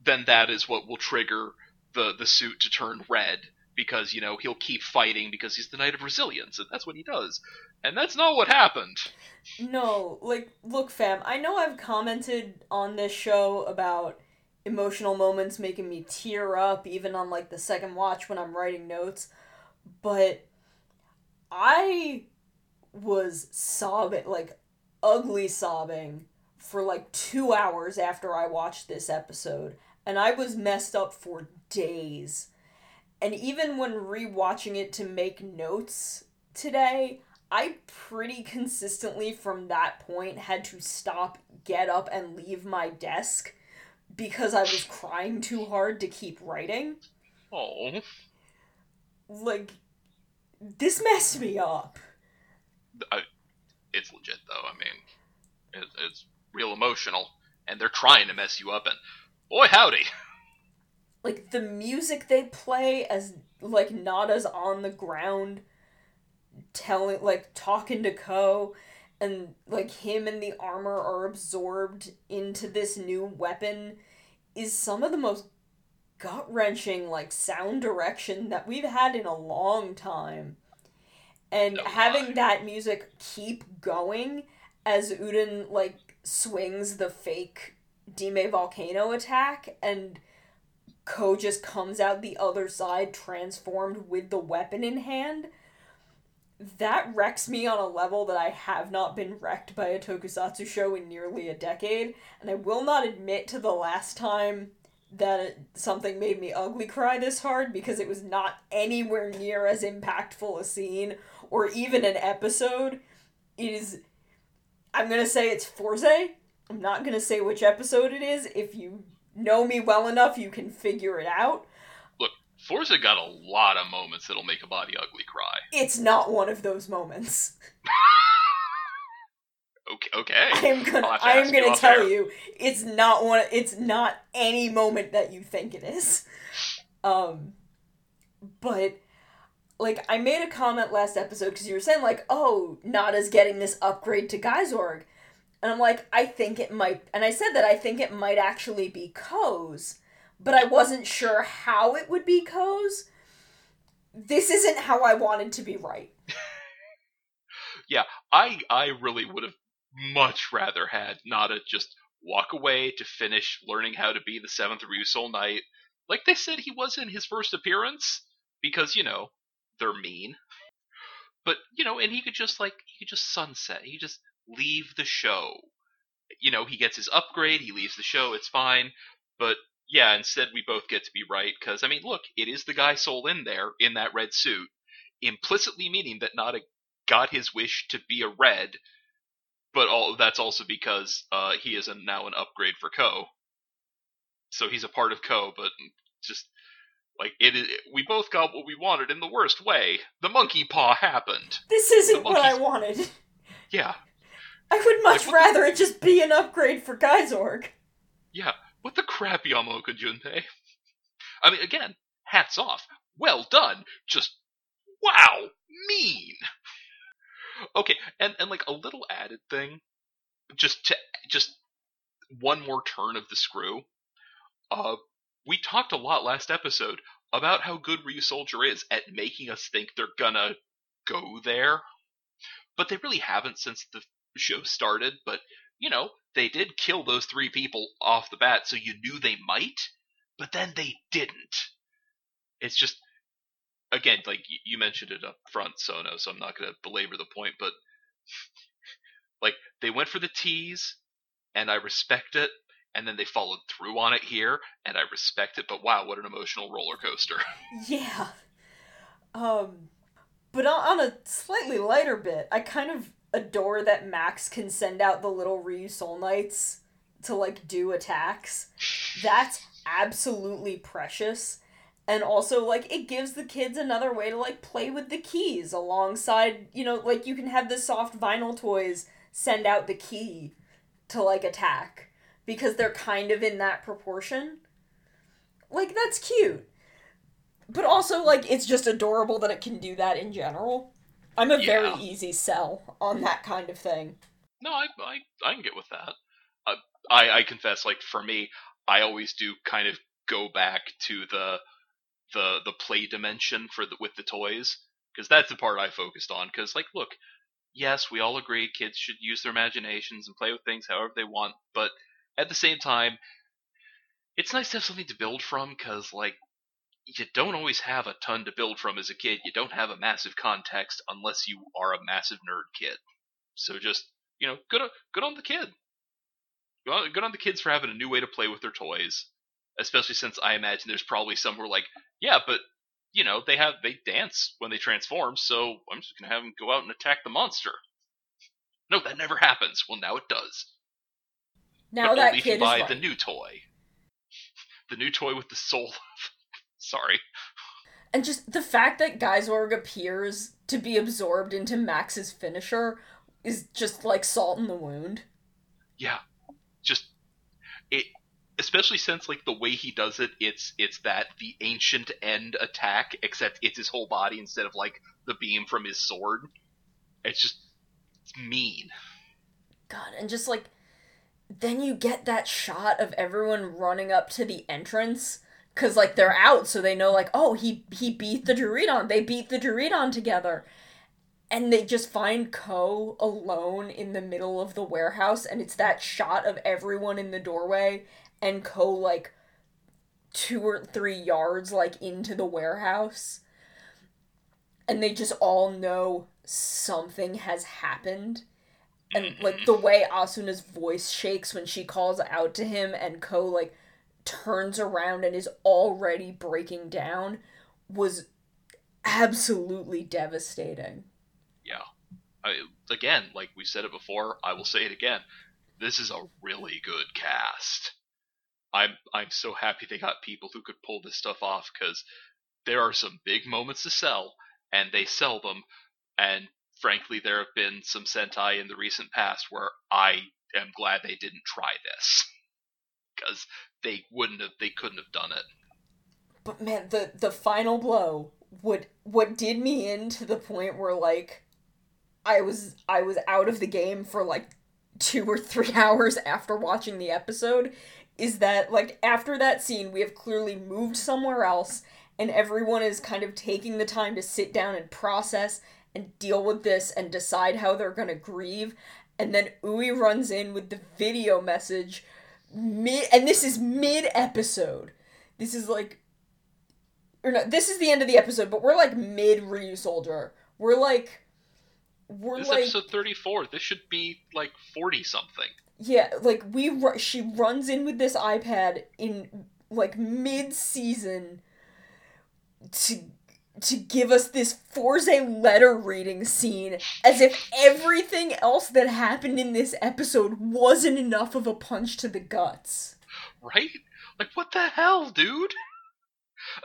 then that is what will trigger the the suit to turn red." because you know he'll keep fighting because he's the knight of resilience and that's what he does and that's not what happened no like look fam i know i've commented on this show about emotional moments making me tear up even on like the second watch when i'm writing notes but i was sobbing like ugly sobbing for like two hours after i watched this episode and i was messed up for days and even when rewatching it to make notes today, I pretty consistently from that point had to stop, get up, and leave my desk because I was crying too hard to keep writing. Oh. Like, this messed me up. I, it's legit, though. I mean, it, it's real emotional, and they're trying to mess you up, and boy, howdy like the music they play as like Nada's on the ground telling like talking to Ko and like him and the armor are absorbed into this new weapon is some of the most gut wrenching like sound direction that we've had in a long time. And no having that music keep going as Uden like swings the fake Dime volcano attack and Ko just comes out the other side transformed with the weapon in hand. That wrecks me on a level that I have not been wrecked by a tokusatsu show in nearly a decade, and I will not admit to the last time that something made me ugly cry this hard because it was not anywhere near as impactful a scene or even an episode. It is. I'm gonna say it's Fourze. I'm not gonna say which episode it is. If you know me well enough, you can figure it out. Look, Fourze got a lot of moments that'll make a body ugly cry. It's not one of those moments. (laughs) okay, okay. (laughs) I am gonna I am gonna tell you, it's not one. It's not any moment that you think it is. Um, but like I made a comment last episode because you were saying like, oh, Nada's getting this upgrade to Gaisorg. And I'm like, I think it might and I said that I think it might actually be Ko's, but I wasn't sure how it would be Ko's. This isn't how I wanted to be right. (laughs) yeah, I I really would have much rather had Nada just walk away to finish learning how to be the seventh Ryusoul Knight, like they said he was in his first appearance, because you know they're mean. But you know, and he could just like he could just sunset. He just leave the show. You know, he gets his upgrade. He leaves the show. It's fine. But yeah, instead we both get to be right because I mean, look, it is the guy soul in there in that red suit, implicitly meaning that Nada got his wish to be a red but all that's also because uh, he is a, now an upgrade for Ko. So he's a part of Ko, but just like it, we both got what we wanted in the worst way. The monkey paw happened. This isn't what I wanted. Yeah. I would much like, rather the... it just be an upgrade for Gaisorg. Yeah, what the crap, Yamaoka Junpei? I mean, again, hats off. Well done. Just wow, mean okay, and and like a little added thing, just to just one more turn of the screw. Uh, we talked a lot last episode about how good Ryusoulger is at making us think they're gonna go there, but they really haven't since the show started. But you know, they did kill those three people off the bat, so you knew they might, but then they didn't. It's just again, like you mentioned it up front, Sono, so I'm not going to belabor the point, but (laughs) like they went for the tease, and I respect it, and then they followed through on it here, and I respect it. But wow, what an emotional roller coaster! (laughs) yeah. Um, but on a slightly lighter bit, I kind of adore that Max can send out the little Ryusoul Knights to like do attacks. That's absolutely precious and also like it gives the kids another way to like play with the keys alongside you know like you can have the soft vinyl toys send out the key to like attack because they're kind of in that proportion. Like that's cute. But also like it's just adorable that it can do that in general. I'm a yeah. very easy sell on that kind of thing. No i i, I can get with that. Uh, i i confess like for me i always do kind of go back to the the the play dimension for the with the toys because that's the part I focused on. Because like, look, yes, we all agree kids should use their imaginations and play with things however they want, but at the same time, it's nice to have something to build from. Because like, you don't always have a ton to build from as a kid. You don't have a massive context unless you are a massive nerd kid. So just you know, good on, good on the kid. Good on the kids for having a new way to play with their toys especially since I imagine there's probably some who are like, yeah, but you know they have they dance when they transform, so I'm just gonna have them go out and attack the monster. No, that never happens. Well, now it does. Now but that only kid if you buy the new toy, the new toy with the soul. (laughs) Sorry. And just the fact that Gaisorg appears to be absorbed into Max's finisher is just like salt in the wound. Yeah, just it especially since like the way he does it, it's it's that the ancient end attack, except it's his whole body instead of like the beam from his sword. It's just it's mean. God, and just like then you get that shot of everyone running up to the entrance because like they're out, so they know like oh he he beat the Druidon. They beat the Druidon together. And they just find Ko alone in the middle of the warehouse, and it's that shot of everyone in the doorway, and Ko like two or three yards like into the warehouse and they just all know something has happened and like the mm-hmm. way Asuna's voice shakes when she calls out to him and Ko like turns around and is already breaking down was absolutely devastating. Yeah. I, again, like we said it before, I will say it again. This is a really good cast. I'm I'm so happy they got people who could pull this stuff off because there are some big moments to sell, and they sell them. And frankly, there have been some Sentai in the recent past where I am glad they didn't try this because they wouldn't have, they couldn't have done it. But man, the the final blow what what did me in to the point where like I was I was out of the game for like two or three (laughs) hours after watching the episode is that like after that scene we have clearly moved somewhere else and everyone is kind of taking the time to sit down and process and deal with this and decide how they're gonna grieve and then Ui runs in with the video message mid and this is mid episode this is like or no this is the end of the episode but we're like mid Ryusoulger. we're like we're This like episode 34. This should be like 40 something. yeah, like we ru- she runs in with this iPad in like mid season to to give us this Forza letter reading scene as if everything else that happened in this episode wasn't enough of a punch to the guts. Right? Like, what the hell, dude?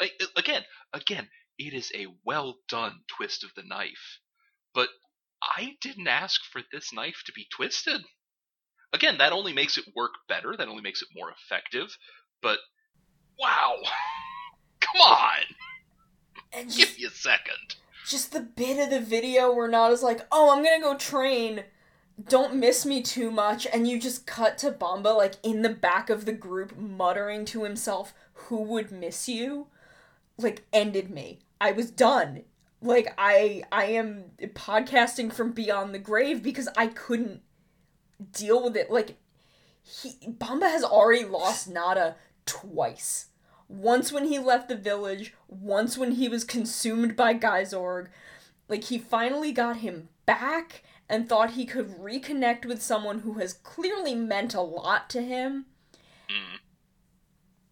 Like, again, again, it is a well done twist of the knife. But I didn't ask for this knife to be twisted. Again, that only makes it work better, that only makes it more effective. But, wow! (laughs) Come on! And just, Give me a second. just the bit of the video where Nada's like, "Oh, I'm gonna go train. Don't miss me too much," and you just cut to Bamba like in the back of the group muttering to himself, "Who would miss you?" Like ended me. I was done. Like I I am podcasting from beyond the grave because I couldn't deal with it. Like he Bamba has already lost Nada twice. Once when he left the village, once when he was consumed by Gaisorg. Like he finally got him back and thought he could reconnect with someone who has clearly meant a lot to him. Mm.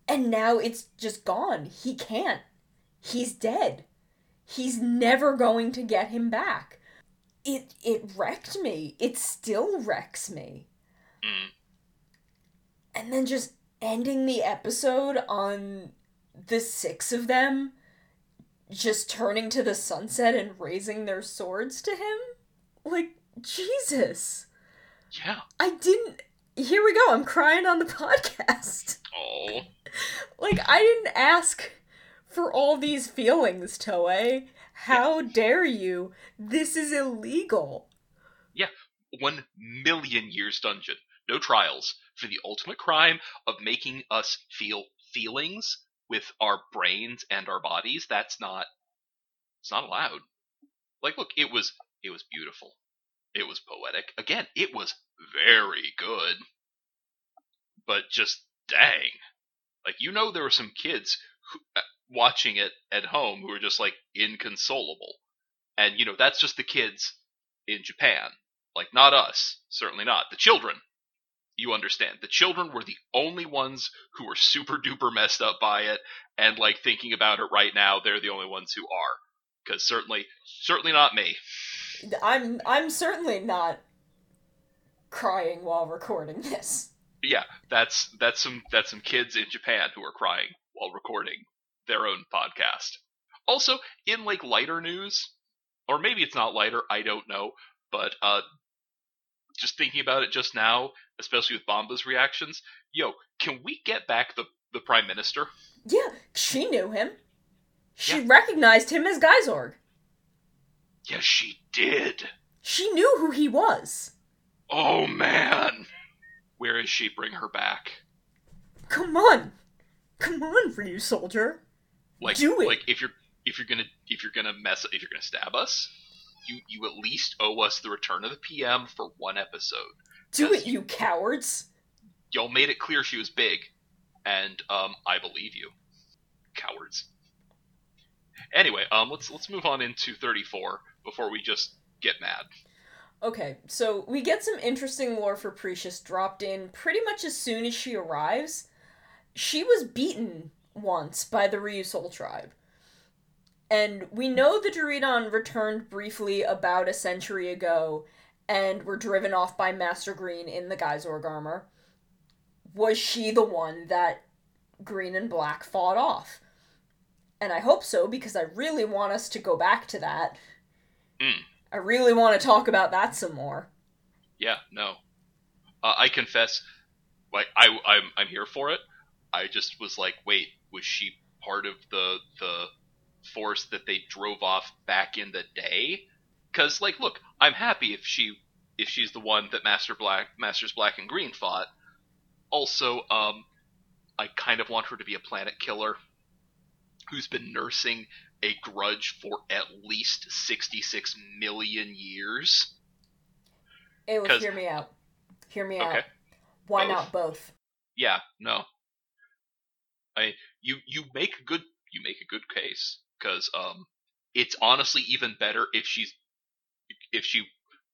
And now it's just gone. He can't. He's dead. He's never going to get him back. It it wrecked me. It still wrecks me. Mm. And then just ending the episode on the six of them just turning to the sunset and raising their swords to him? Like, Jesus. Yeah. I didn't. Here we go. I'm crying on the (laughs) podcast. Oh. Like, I didn't ask for all these feelings, Toei. How dare you? This is illegal. Yeah, One million years dungeon. No trials. For the ultimate crime of making us feel feelings with our brains and our bodies, that's not it's not allowed. Like look, it was it was beautiful. It was poetic. Again, it was very good. But just dang. Like you know there were some kids who, uh, watching it at home who are just like inconsolable. And you know, that's just the kids in Japan. Like not us, certainly not. The children. You understand. The children were the only ones who were super duper messed up by it and like thinking about it right now, they're the only ones who are. Cuz certainly certainly not me. I'm I'm certainly not crying while recording this. yeah, that's that's some that's some kids in Japan who are crying while recording their own podcast. Also, in like lighter news, or maybe it's not lighter, I don't know, but uh just thinking about it just now, especially with Bamba's reactions, yo, can we get back the the prime minister? Yeah, she knew him. She Yeah. recognized him as Gaisorg. Yes, she did. She knew who he was. Oh man. Where is she? Bring her back. Come on. Come on, Ryusoulger. Like Do it. like if you're if you're gonna if you're gonna mess if you're gonna stab us, you you at least owe us the return of the PM for one episode. Do it, you cowards. Y'all made it clear she was big, and um I believe you. Cowards. Anyway, um let's let's move on into 34 before we just get mad. Okay, so we get some interesting lore for Precious dropped in pretty much as soon as she arrives. She was beaten once by the Ryusoul tribe. And we know the Druidon returned briefly about a century ago and were driven off by Master Green in the Gaisorg armor. Was she the one that Green and Black fought off? And I hope so because I really want us to go back to that. Mm. I really want to talk about that some more. Yeah, no. Uh, I confess, like I I'm I'm here for it. I just was like, wait, was she part of the the force that they drove off back in the day. Because, like, look, I'm happy if she if she's the one that Master Black Masters Black and Green fought. Also, um, I kind of want her to be a planet killer who's been nursing a grudge for at least 66 million years. Well, 'Cause- hear me out. Hear me out. Why Both. not both? Yeah, no. I you you make a good you make a good case because um it's honestly even better if she's if she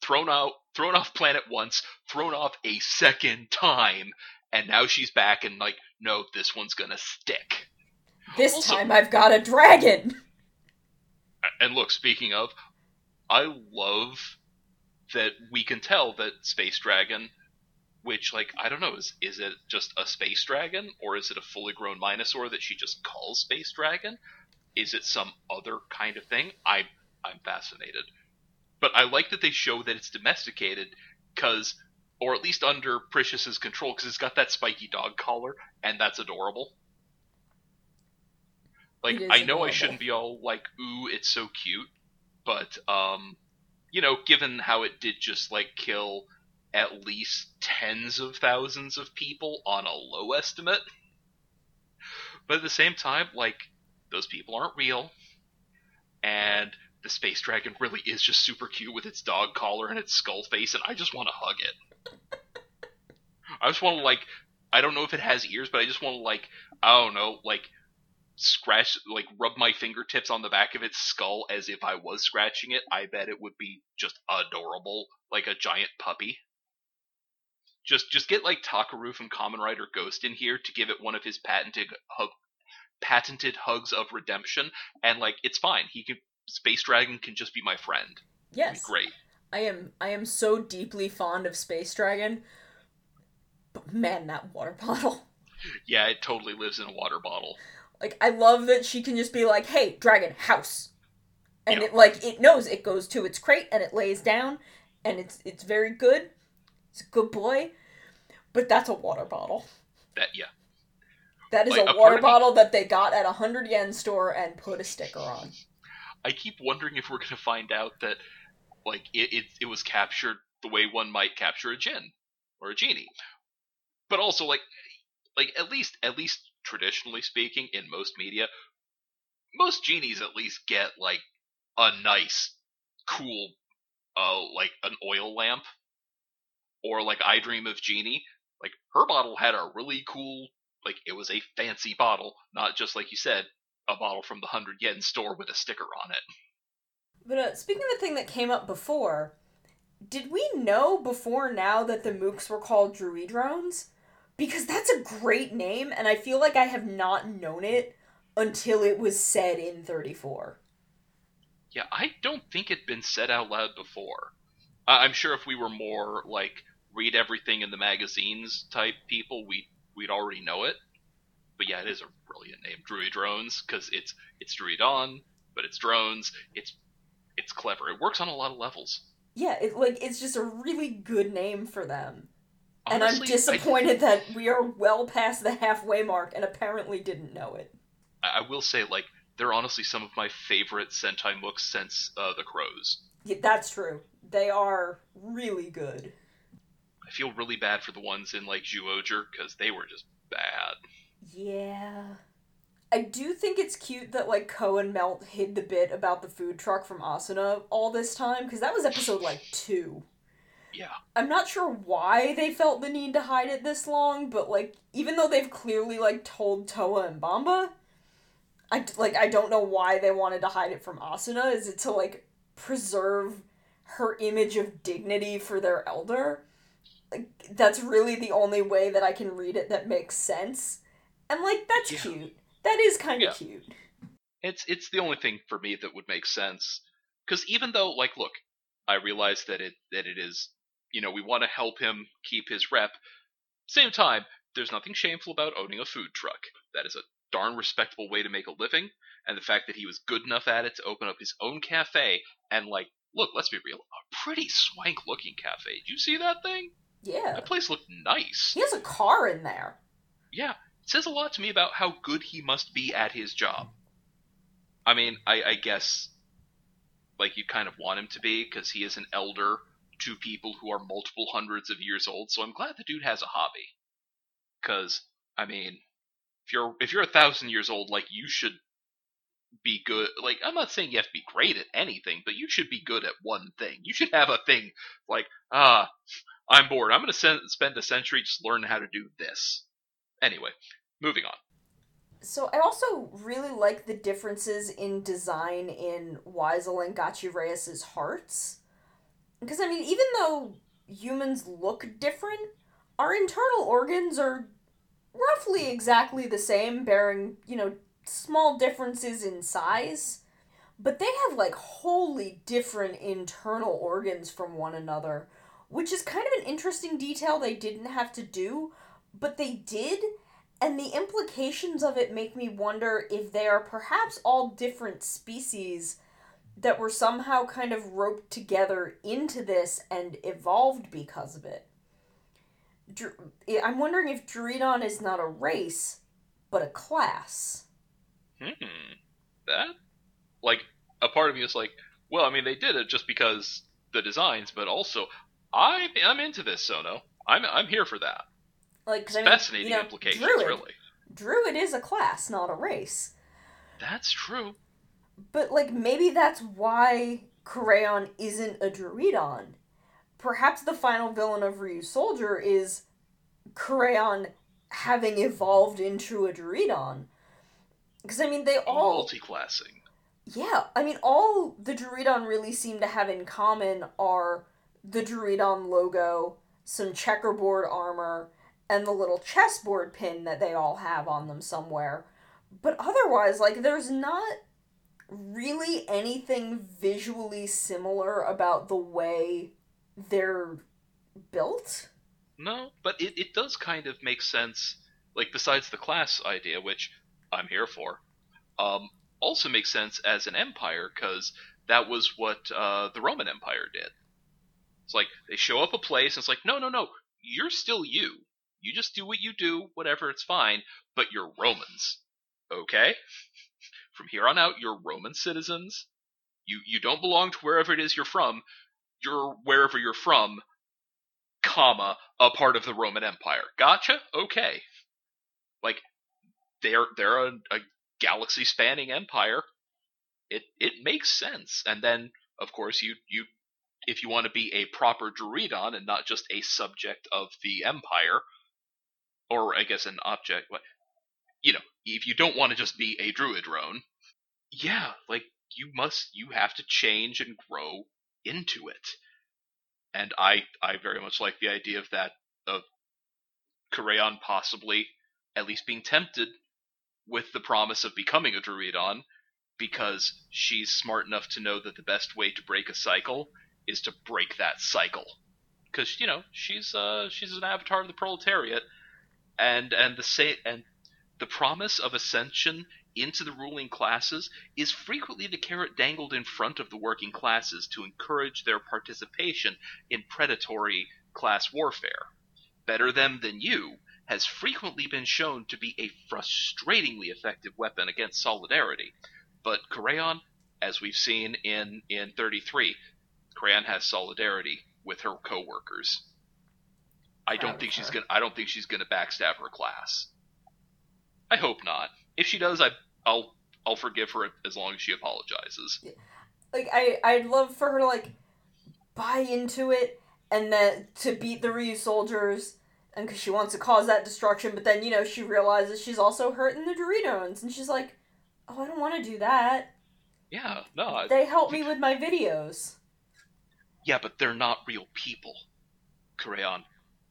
thrown out thrown off planet once, thrown off a second time, and now she's back and like no, this one's gonna stick. This Also- time I've got a dragon. And look, speaking of, I love that we can tell that Space Dragon, which like I don't know, is is it just a space dragon or is it a fully grown Minosaur that she just calls Space Dragon? Is it some other kind of thing? I I'm fascinated. But I like that they show that it's domesticated cuz or at least under Precious's control cuz it's got that spiky dog collar and that's adorable. Like I know I shouldn't be all like ooh it's so cute, but um you know, given how it did just like kill at least tens of thousands of people on a low estimate. But at the same time, like, those people aren't real. And the space dragon really is just super cute with its dog collar and its skull face, and I just want to hug it. (laughs) I just want to, like, I don't know if it has ears, but I just want to, like, I don't know, like, scratch, like, rub my fingertips on the back of its skull as if I was scratching it. I bet it would be just adorable, like a giant puppy. Just, just get like Takeru from Kamen Rider Ghost in here to give it one of his patented hug, patented hugs of redemption, and like it's fine. He can, Space Dragon can just be my friend. Yes. great. I am I am so deeply fond of Space Dragon. But man, that water (laughs) bottle. Yeah, it totally lives in a water bottle. Like I love that she can just be like, "Hey, dragon, house." And it like it knows it goes to its crate and it lays down and it's it's very good. It's a good boy. But that's a water bottle. That yeah, That is Like, a water part of me- bottle that they got at a 100 yen store and put a sticker on. I keep wondering if we're gonna find out that like it, it it was captured the way one might capture a djinn or a genie, but also like like at least at least traditionally speaking in most media, most genies at least get like a nice cool uh like an oil lamp or like I Dream of Genie. Like her bottle had a really cool like it was a fancy bottle, not just like you said a bottle from the 100 yen store with a sticker on it. But uh, speaking of the thing that came up before, did we know before now that the mooks were called Druidrones? Because that's a great name, and I feel like I have not known it until it was said in 34. Yeah, I don't think it'd been said out loud before. I- I'm sure if we were more like read everything in the magazines type people, we we'd already know it. But yeah, it is a brilliant name, Druid Drones, because it's it's Druidon, but it's drones. It's it's clever. It works on a lot of levels. Yeah, it, like it's just a really good name for them. and I'm Honestly, I- disappointed that we are well past the halfway mark and apparently didn't know it. I, I will say, like, they're honestly some of my favorite Sentai mooks since uh, the Crows. Yeah, that's true. They are really good. I feel really bad for the ones in like Zyuohger because they were just bad. Yeah. I do think it's cute that like Ko and Melt hid the bit about the food truck from Asuna all this time because that was episode like 2. Yeah. I'm not sure why they felt the need to hide it this long, but like even though they've clearly like told Toa and Bamba, I like I don't know why they wanted to hide it from Asuna. Is it to like preserve her image of dignity for their elder? Like that's really the only way that I can read it that makes sense. And like that's Yeah. cute. That is kind of Yeah. cute. It's it's the only thing for me that would make sense. Because even though, like, look, I realize that it that it is, you know, we want to help him keep his rep. Same time, there's nothing shameful about owning a food truck. That is a darn respectable way to make a living, and the fact that he was good enough at it to open up his own cafe and like, look, let's be real, a pretty swank looking cafe. Did you see that thing? Yeah. That place looked nice. He has a car in there. Yeah, it says a lot to me about how good he must be at his job. I mean, I, I guess like you kind of want him to be because he is an elder to people who are multiple hundreds of years old. So I'm glad the dude has a hobby. Because I mean, if you're if you're a thousand years old, like you should be good. Like I'm not saying you have to be great at anything, but you should be good at one thing. You should have a thing like ah, I'm bored. I'm going to spend a century just learning how to do this. Anyway, moving on. So I also really like the differences in design in Wiserue and Gachireus's hearts. Because I mean, even though humans look different, our internal organs are roughly exactly the same, bearing, you know, small differences in size. But they have like wholly different internal organs from one another, which is kind of an interesting detail they didn't have to do, but they did and the implications of it make me wonder if they are perhaps all different species that were somehow kind of roped together into this and evolved because of it. I'm wondering if Druidon is not a race, but a class. Hmm. That? Like, a part of me is like, well, I mean, they did it just because the designs, but also, I'm, I'm into this, Sono. I'm, I'm here for that. Like, I mean, fascinating you know, implications, Druid, really. Druid is a class, not a race. That's true. But like, maybe that's why Kureon isn't a Druidon. Perhaps the final villain of Ryusoulger is Kureon having evolved into a Druidon. Because I mean, they all multi-classing. Yeah, I mean, all the Druidon really seem to have in common are the Druidon logo, some checkerboard armor, and the little chessboard pin that they all have on them somewhere. But otherwise, like, there's not really anything visually similar about the way they're built. No, but it, it does kind of make sense, like, besides the class idea, which I'm here for, um, also makes sense as an empire, because that was what uh, the Roman Empire did. It's like, they show up a place, and it's like, no, no, no, you're still you. You just do what you do, whatever, it's fine, but you're Romans. Okay? From here on out, you're Roman citizens. You you don't belong to wherever it is you're from. You're wherever you're from, comma, a part of the Roman Empire. Gotcha? Okay. Like they're they're a, a galaxy spanning empire. It it makes sense. And then of course you you if you want to be a proper Druidon and not just a subject of the empire, or I guess an object. But you know, if you don't want to just be a druid drone, yeah, like you must, you have to change and grow into it. And I, I very much like the idea of that of Kureon possibly at least being tempted with the promise of becoming a Druidon because she's smart enough to know that the best way to break a cycle is to break that cycle. Because you know she's uh, she's an avatar of the proletariat, and and the say and the promise of ascension into the ruling classes is frequently the carrot dangled in front of the working classes to encourage their participation in predatory class warfare. Better them than you has frequently been shown to be a frustratingly effective weapon against solidarity. But Kureon, as we've seen in, in 33, Kureon has solidarity with her co-workers. I don't think she's gonna. I don't think she's gonna backstab her class. I hope not. If she does, I I'll I'll forgive her as long as she apologizes. Like I I'd love for her to like buy into it and then to beat the Ryusoulgers and because she wants to cause that destruction, but then you know she realizes she's also hurting the Doritos and she's like, oh I don't want to do that. Yeah, no. They help me with my videos. Yeah, but they're not real people, Kureon.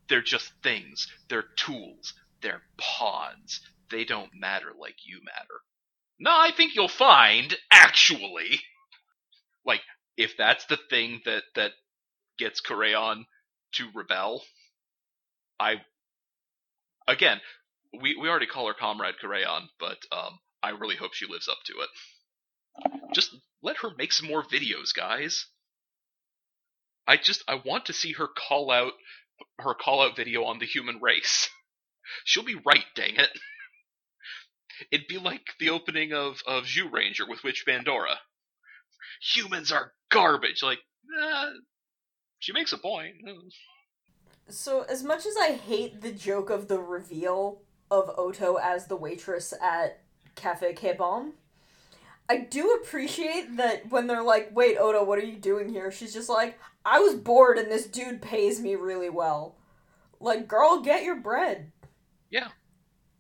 They're just things. They're tools. They're pawns. They don't matter like you matter. No, I think you'll find, actually, like, if that's the thing that, that gets Kureon to rebel, I, again, we, we already call her Comrade Kureon, but, um, I really hope she lives up to it. Just let her make some more videos, guys. I just, I want to see her call out her call out video on the human race. She'll be right, dang it. It'd be like the opening of of Zyuranger with Witch Bandora. Humans are garbage. Like, eh, she makes a point. So, as much as I hate the joke of the reveal of Oto as the waitress at Cafe K Bomb, I do appreciate that when they're like, wait, Oto, what are you doing here? She's just like, I was bored and this dude pays me really well. Like, girl, get your bread. Yeah.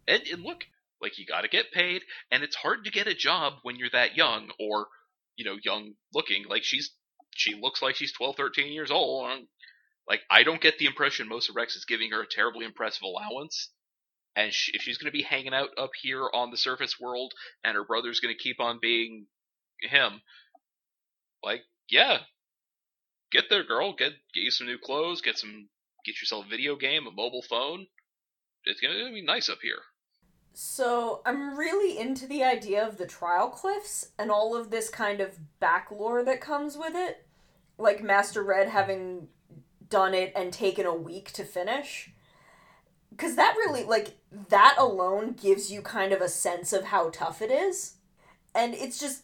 And, and look, like, you gotta get paid, and it's hard to get a job when you're that young, or, you know, young looking. Like, she's, she looks like she's 12, 13 years old. Like, I don't get the impression Mosa Rex is giving her a terribly impressive allowance. And she, if she's going to be hanging out up here on the surface world, and her brother's going to keep on being him, like, yeah, get there, girl. Get get you some new clothes. Get some. Get yourself a video game, a mobile phone. It's gonna be nice up here. So I'm really into the idea of the trial cliffs and all of this kind of back lore that comes with it, like Master Red having done it and taken a week to finish because that really like that alone gives you kind of a sense of how tough it is. And it's just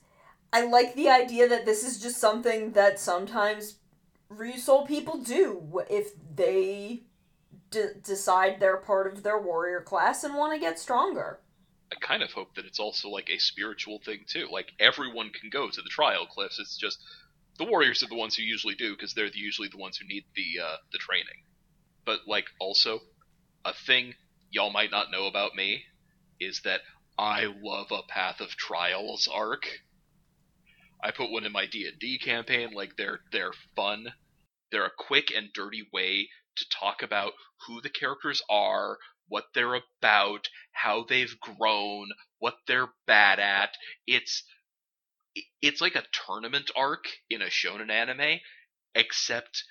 i like the idea that this is just something that sometimes Ryusoul people do if they d- decide they're part of their warrior class and want to get stronger. I kind of hope that it's also like a spiritual thing too. Like everyone can go to the trial cliffs it's just the warriors are the ones who usually do because they're usually the ones who need the uh, the training. But like also a thing y'all might not know about me is that I love a Path of Trials arc. I put one in my D&D campaign like they're they're fun. They're a quick and dirty way to talk about who the characters are, what they're about, how they've grown, what they're bad at. It's it's like a tournament arc in a shonen anime, except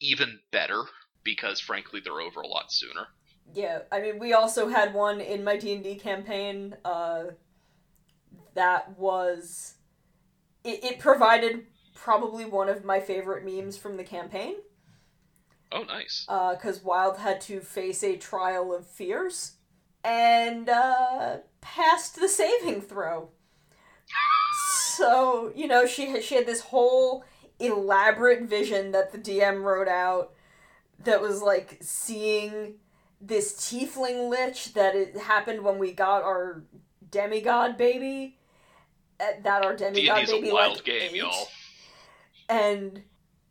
even better because frankly they're over a lot sooner. Yeah, I mean we also had one in my D&D campaign uh that was it, it provided probably one of my favorite memes from the campaign. Oh, nice. Uh cuz Wild had to face a trial of fears and uh passed the saving throw. so, you know, she had, she had this whole elaborate vision that the DM wrote out that was like seeing this tiefling lich that it happened when we got our demigod baby. Uh, that our demigod D&D's baby a wild like game, ate. y'all. and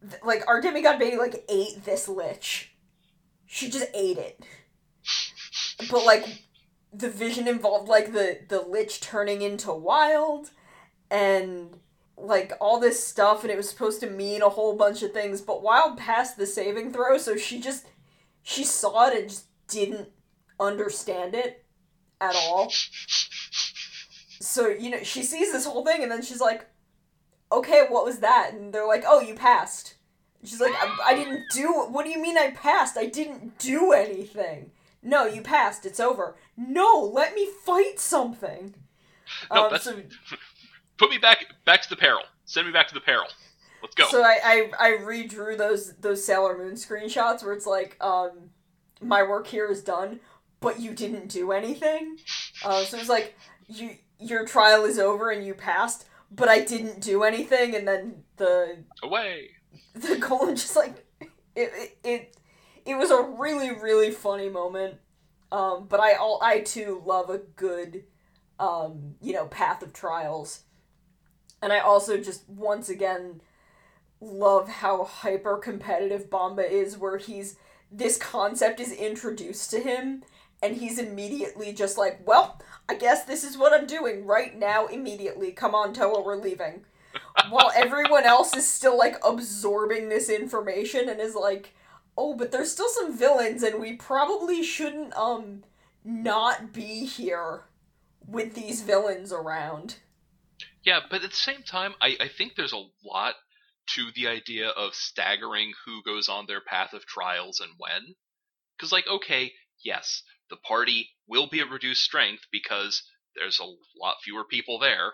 th- like our demigod baby like ate this lich. She just ate it. But like the vision involved like the the lich turning into wild and like all this stuff and it was supposed to mean a whole bunch of things but wild passed the saving throw so she just she saw it and just didn't understand it at all. So you know she sees this whole thing and then she's like okay what was that? And they're like oh you passed. She's like I, I didn't do what do you mean i passed? I didn't do anything. No you passed. It's over. No let me fight something. No, um, that's so (laughs) put me back back to the peril. Send me back to the peril. Let's go. So I, I I redrew those those Sailor Moon screenshots where it's like, um, my work here is done, but you didn't do anything. Uh, so it's like you your trial is over and you passed, but I didn't do anything, and then the Away. the (laughs) golem just like it it it, it was a really really funny moment. Um, but I all I too love a good um, you know path of trials, and I also just once again love how hyper competitive Bamba is, where he's this concept is introduced to him, and he's immediately just like, well, I guess this is what I'm doing right now. Immediately, come on, Toa, we're leaving. While (laughs) everyone else is still like absorbing this information and is like, oh, but there's still some villains, and we probably shouldn't um not be here with these villains around. Yeah, but at the same time, I, I think there's a lot to the idea of staggering who goes on their path of trials and when. Because, like, okay, yes, the party will be at reduced strength because there's a lot fewer people there.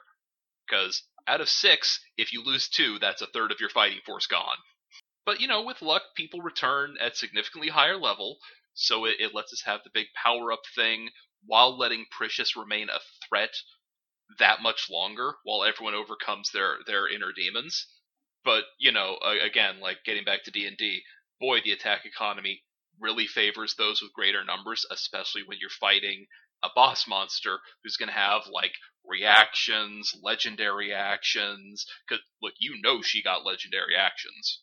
Because out of six, if you lose two, that's a third of your fighting force gone. But, you know, with luck, people return at significantly higher level, so it, it lets us have the big power up thing while letting Precious remain a threat that much longer while everyone overcomes their their inner demons. But you know, again, like getting back to D and D, boy, the attack economy really favors those with greater numbers, especially when you're fighting a boss monster who's going to have like reactions, legendary actions. Cause look, you know she got legendary actions.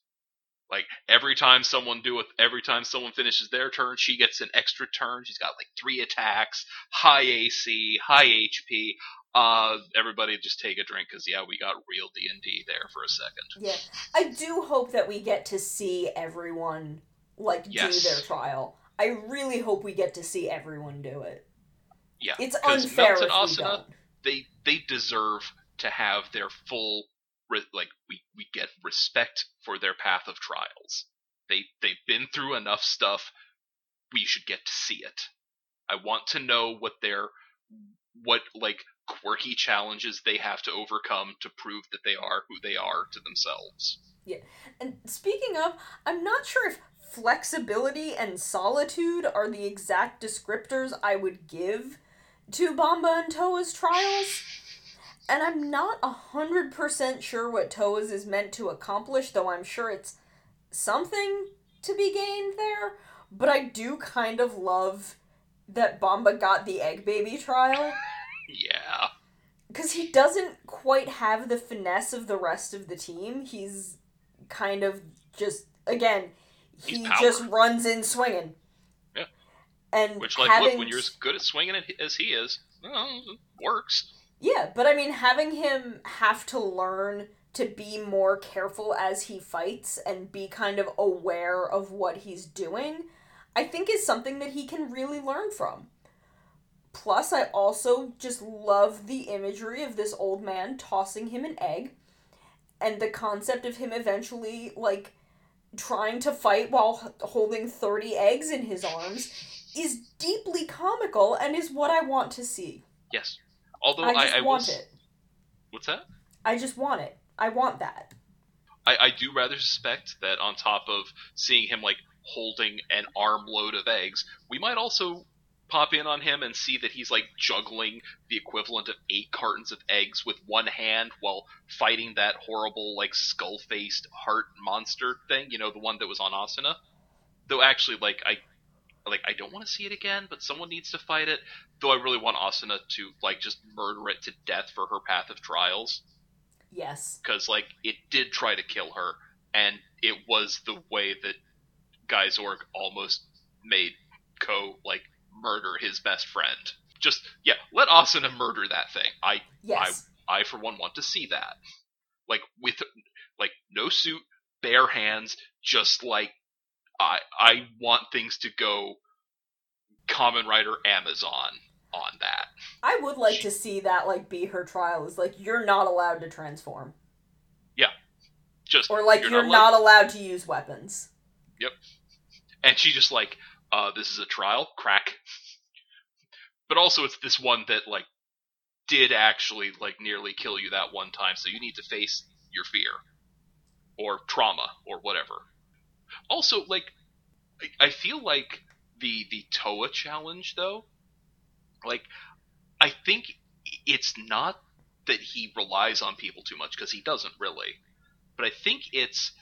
Like every time someone do it, every time someone finishes their turn, she gets an extra turn. She's got like three attacks, high AC, high HP. Uh, everybody just take a drink because yeah, we got real D and D there for a second. Yeah, I do hope that we get to see everyone like yes. do their trial. I really hope we get to see everyone do it. Yeah, it's unfair if we don't. They they deserve to have their full like we we get respect for their path of trials. They they've been through enough stuff. We should get to see it. I want to know what their what like quirky challenges they have to overcome to prove that they are who they are to themselves. Yeah. And speaking of, I'm not sure if flexibility and solitude are the exact descriptors I would give to Bamba and Toa's trials. And I'm not a hundred percent sure what Toa's is meant to accomplish, though I'm sure it's something to be gained there. But I do kind of love that Bamba got the egg baby trial. Yeah. Because he doesn't quite have the finesse of the rest of the team. He's kind of just, again, he just runs in swinging. Yeah. And Which, like, having... look, when you're as good at swinging as he is, well, works. Yeah, but I mean, having him have to learn to be more careful as he fights and be kind of aware of what he's doing, I think is something that he can really learn from. Plus, I also just love the imagery of this old man tossing him an egg and the concept of him eventually, like, trying to fight while holding 30 eggs in his arms is deeply comical and is what I want to see. Yes. Although I just I, I want it. What's that? I just want it. I want that. I, I do rather suspect that on top of seeing him like holding an armload of eggs, we might also pop in on him and see that he's like juggling the equivalent of eight cartons of eggs with one hand while fighting that horrible like skull faced heart monster thing, you know, the one that was on Asuna. Though actually like I like I don't want to see it again, but someone needs to fight it. Though I really want Asuna to like just murder it to death for her path of trials. Yes. Because like it did try to kill her, and it was the way that Gaisorg almost made Ko like murder his best friend. Just yeah, let Asuna murder that thing. I yes. I I for one want to see that. Like with like no suit, bare hands, just like I I want things to go Kamen Rider Amazon on that. I would like she, to see that like be her trial is like you're not allowed to transform. Yeah. Just or like you're, you're not, not allowed to use weapons. Yep. And she just like, uh, this is a trial, crack. But also it's this one that like did actually like nearly kill you that one time, so you need to face your fear. Or trauma, or whatever. Also, like, I feel like the the Toa challenge though, like, I think it's not that he relies on people too much because he doesn't really, but I think it's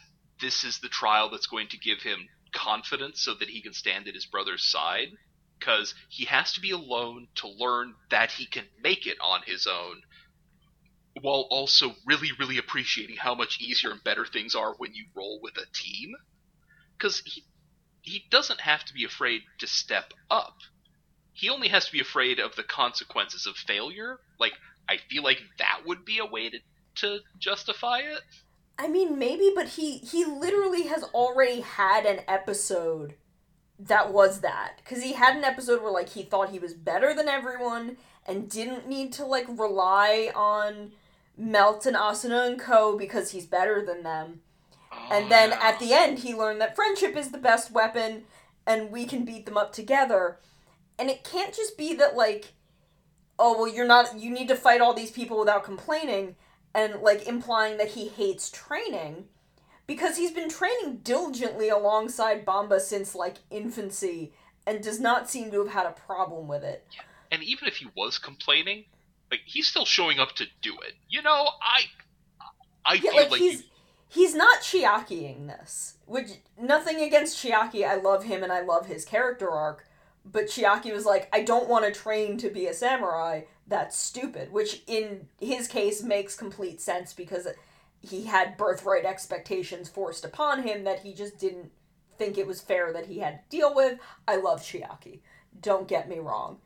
this is the trial that's going to give him confidence so that he can stand at his brother's side because he has to be alone to learn that he can make it on his own while also really really appreciating how much easier and better things are when you roll with a team because he he doesn't have to be afraid to step up. He only has to be afraid of the consequences of failure. Like I feel like that would be a way to to justify it. I mean, maybe, but he he literally has already had an episode that was that. Because he had an episode where like he thought he was better than everyone and didn't need to like rely on Melt and Asuna and Co. because he's better than them. And then oh, at the end, he learned that friendship is the best weapon and we can beat them up together. And it can't just be that, like, oh, well, you're not, you need to fight all these people without complaining and, like, implying that he hates training. Because he's been training diligently alongside Bamba since, like, infancy and does not seem to have had a problem with it. And even if he was complaining, like he's still showing up to do it. You know, I I Yeah, feel like, like, he's you, he's not Chiakiing this. Which nothing against Chiaki. I love him and I love his character arc. But Chiaki was like, I don't want to train to be a samurai. That's stupid. Which in his case makes complete sense because he had birthright expectations forced upon him that he just didn't think it was fair that he had to deal with. I love Chiaki. Don't get me wrong.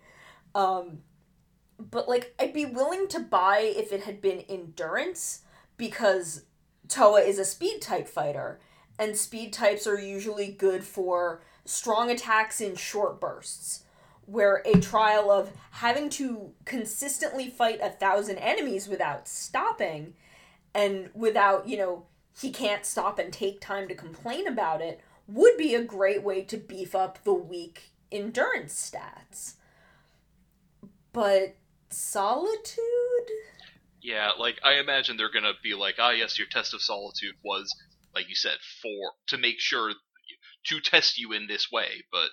Um, but like, I'd be willing to buy if it had been endurance because Toa is a speed type fighter, and speed types are usually good for strong attacks in short bursts. Where a trial of having to consistently fight a thousand enemies without stopping and without, you know, he can't stop and take time to complain about it would be a great way to beef up the weak endurance stats. But solitude? yeah, like I imagine they're gonna be like, ah, yes, your test of solitude was, like you said, for to make sure to test you in this way. But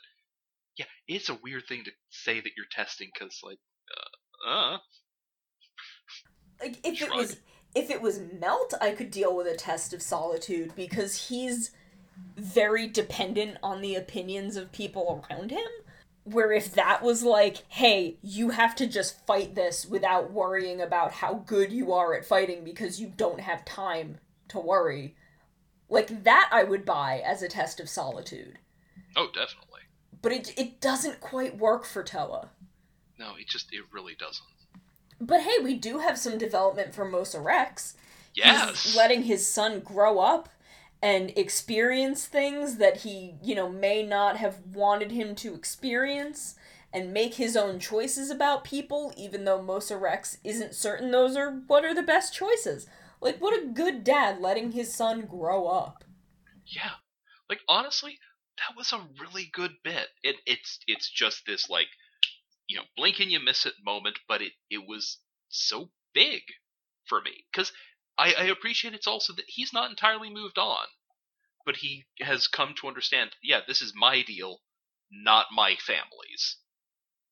yeah, it's a weird thing to say that you're testing because, like, uh, uh, like if it was if it was melt i could deal with a test of solitude because he's very dependent on the opinions of people around him. Where if that was like hey you have to just fight this without worrying about how good you are at fighting because you don't have time to worry like that i would buy as a test of solitude. Oh, definitely. But it it doesn't quite work for toa No, it just it really doesn't. but hey we do have some development for mosa rex Yes, he's letting his son grow up and experience things that he, you know, may not have wanted him to experience and make his own choices about people, even though Mosa Rex isn't certain those are what are the best choices. Like, what a good dad letting his son grow up. yeah. Like honestly, that was a really good bit. It it's it's just this like, you know, blink and you miss it moment, but it it was so big for me because I, I appreciate it's also that he's not entirely moved on, but he has come to understand. Yeah, this is my deal, not my family's.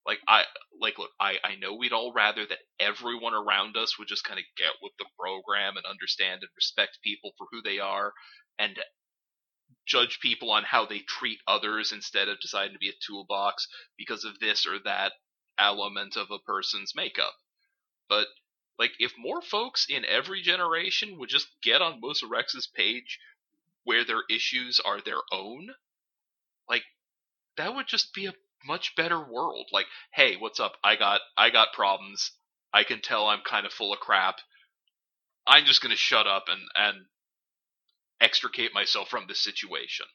Like I like look, I I know we'd all rather that everyone around us would just kind of get with the program and understand and respect people for who they are and judge people on how they treat others instead of deciding to be a toolbox because of this or that element of a person's makeup. But like if more folks in every generation would just get on Mosa Rex's page where their issues are their own, like that would just be a much better world. Like, hey, what's up? I got I got problems. I can tell I'm kind of full of crap. I'm just gonna shut up and and extricate myself from this situation.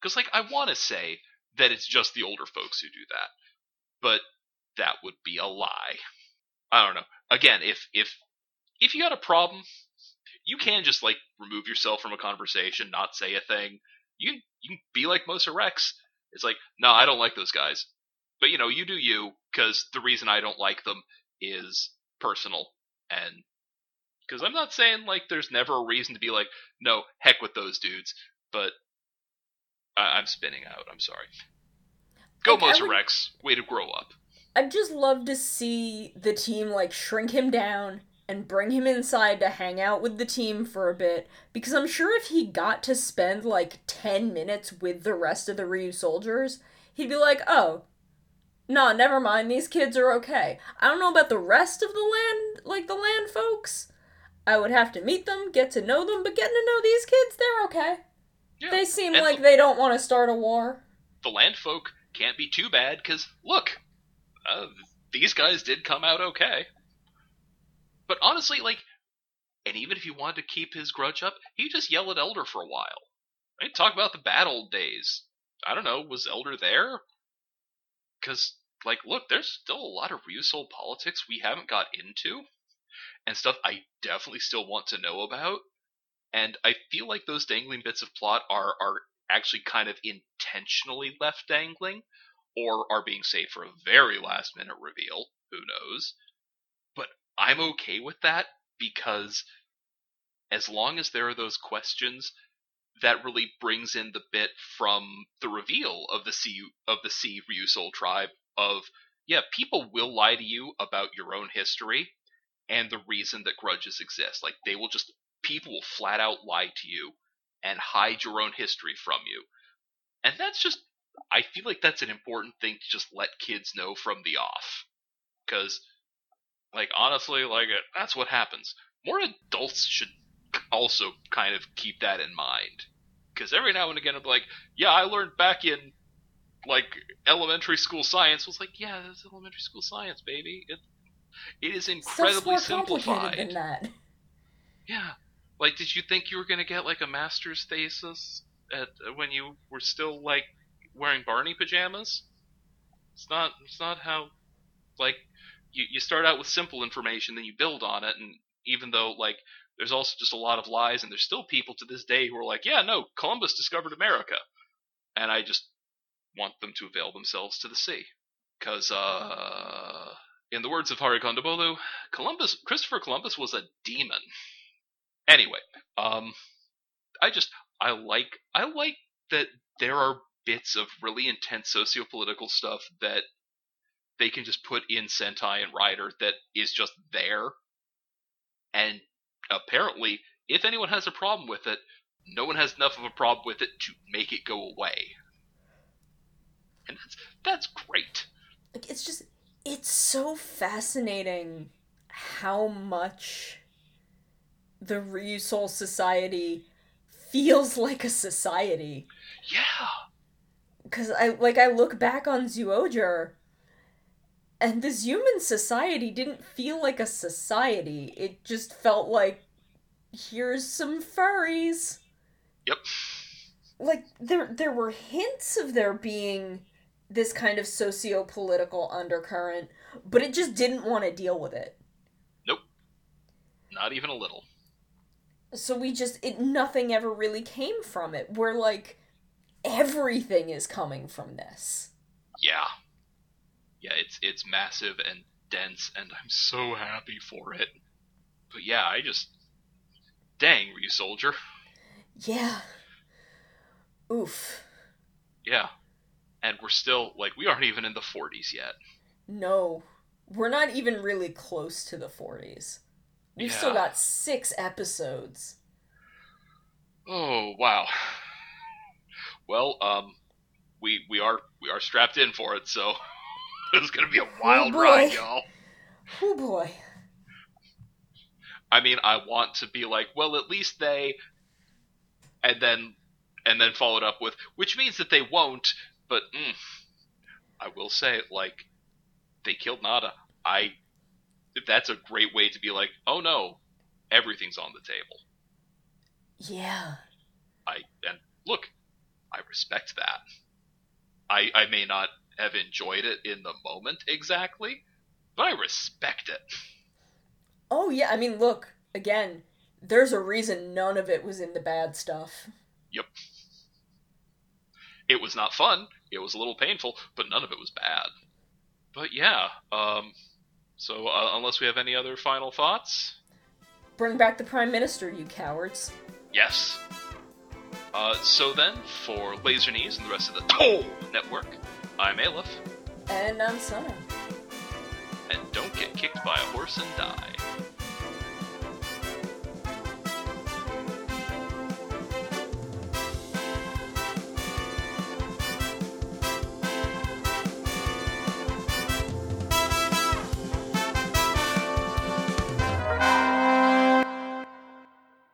Because like I want to say that it's just the older folks who do that, but that would be a lie. I don't know. Again, if if if you got a problem, you can just like remove yourself from a conversation, not say a thing. You you can be like Mosa Rex. It's like, no, I don't like those guys. But you know, you do you, because the reason I don't like them is personal, and because I'm not saying like there's never a reason to be like, no, heck with those dudes. But I- I'm spinning out. I'm sorry. Go Like, Mosa would- Rex. Way to grow up. I'd just love to see the team like shrink him down and bring him inside to hang out with the team for a bit because I'm sure if he got to spend like 10 minutes with the rest of the Ryusoulgers, he'd be like, "Oh, no, never mind. These kids are okay." I don't know about the rest of the land, like the land folks. I would have to meet them, get to know them, but getting to know these kids, they're okay. Yeah. They seem And like the- they don't want to start a war. the land folk can't be too bad because look, uh, these guys did come out okay. But honestly, like, and even if he wanted to keep his grudge up, he just yell at Elder for a while. Right? Talk about the bad old days. I don't know, was Elder there? Because, like, look, there's still a lot of Ryusoul politics we haven't got into, and stuff I definitely still want to know about. And I feel like those dangling bits of plot are are actually kind of intentionally left dangling or are being saved for a very last minute reveal. Who knows? But I'm okay with that because as long as there are those questions, that really brings in the bit from the reveal of the sea of the Sea Ryusoul tribe of yeah, people will lie to you about your own history and the reason that grudges exist. Like they will just people will flat out lie to you and hide your own history from you. And that's just I feel like that's an important thing to just let kids know from the off. Cuz like honestly, like uh, that's what happens. More adults should also kind of keep that in mind. Cuz every now and again I'm like, yeah, I learned back in like elementary school science was like, yeah, that's elementary school science, baby. It is incredibly more simplified. than that. Yeah. Like, did you think you were gonna get like a master's thesis at when you were still like wearing Barney pajamas? It's not. It's not how. Like, you you start out with simple information, then you build on it, and even though like there's also just a lot of lies, and there's still people to this day who are like, yeah, no, Columbus discovered America, and I just want them to avail themselves to the sea, because uh. In the words of Hari Kondabolu, Columbus, Christopher Columbus was a demon. Anyway, um, I just I like I like that there are bits of really intense sociopolitical stuff that they can just put in Sentai and Rider that is just there, and apparently, if anyone has a problem with it, no one has enough of a problem with it to make it go away, and that's that's great. Like it's just it's so fascinating how much the Ryusoul society feels like a society. Yeah, Cause I like I look back on Zyuohger and this human society didn't feel like a society. It just felt like here's some furries. yep, Like there there were hints of there being this kind of socio-political undercurrent, but it just didn't want to deal with it. Nope. Not even a little. So we just it nothing ever really came from it. We're like everything is coming from this. Yeah. Yeah, it's it's massive and dense and I'm so happy for it. But yeah, I just dang, Ryusoulger. Yeah. Oof. Yeah. And we're still like we aren't even in the 40s yet. No. We're not even really close to the 40s. We've still got 6 episodes. Oh, wow. Well, um we we are we are strapped in for it, so (laughs) it's going to be a wild boy. ride, y'all. Oh boy. I mean, I want to be like, well, at least they, and then, and then followed up with, which means that they won't. But mm, I will say, like, they killed Nada. I, that's a great way to be like, oh no, everything's on the table. Yeah. I and look, I respect that. I I may not have enjoyed it in the moment exactly, but I respect it. Oh yeah, I mean look, again, there's a reason none of it was in the bad stuff. Yep. It was not fun. It was a little painful, but none of it was bad. But yeah, um, so uh, unless we have any other final thoughts, Bring back the Prime Minister, you cowards. yes. Uh, so then, for Laser Knees and the rest of the Toll Network, I'm Aleph, And I'm Sana. and don't get kicked by a horse and die.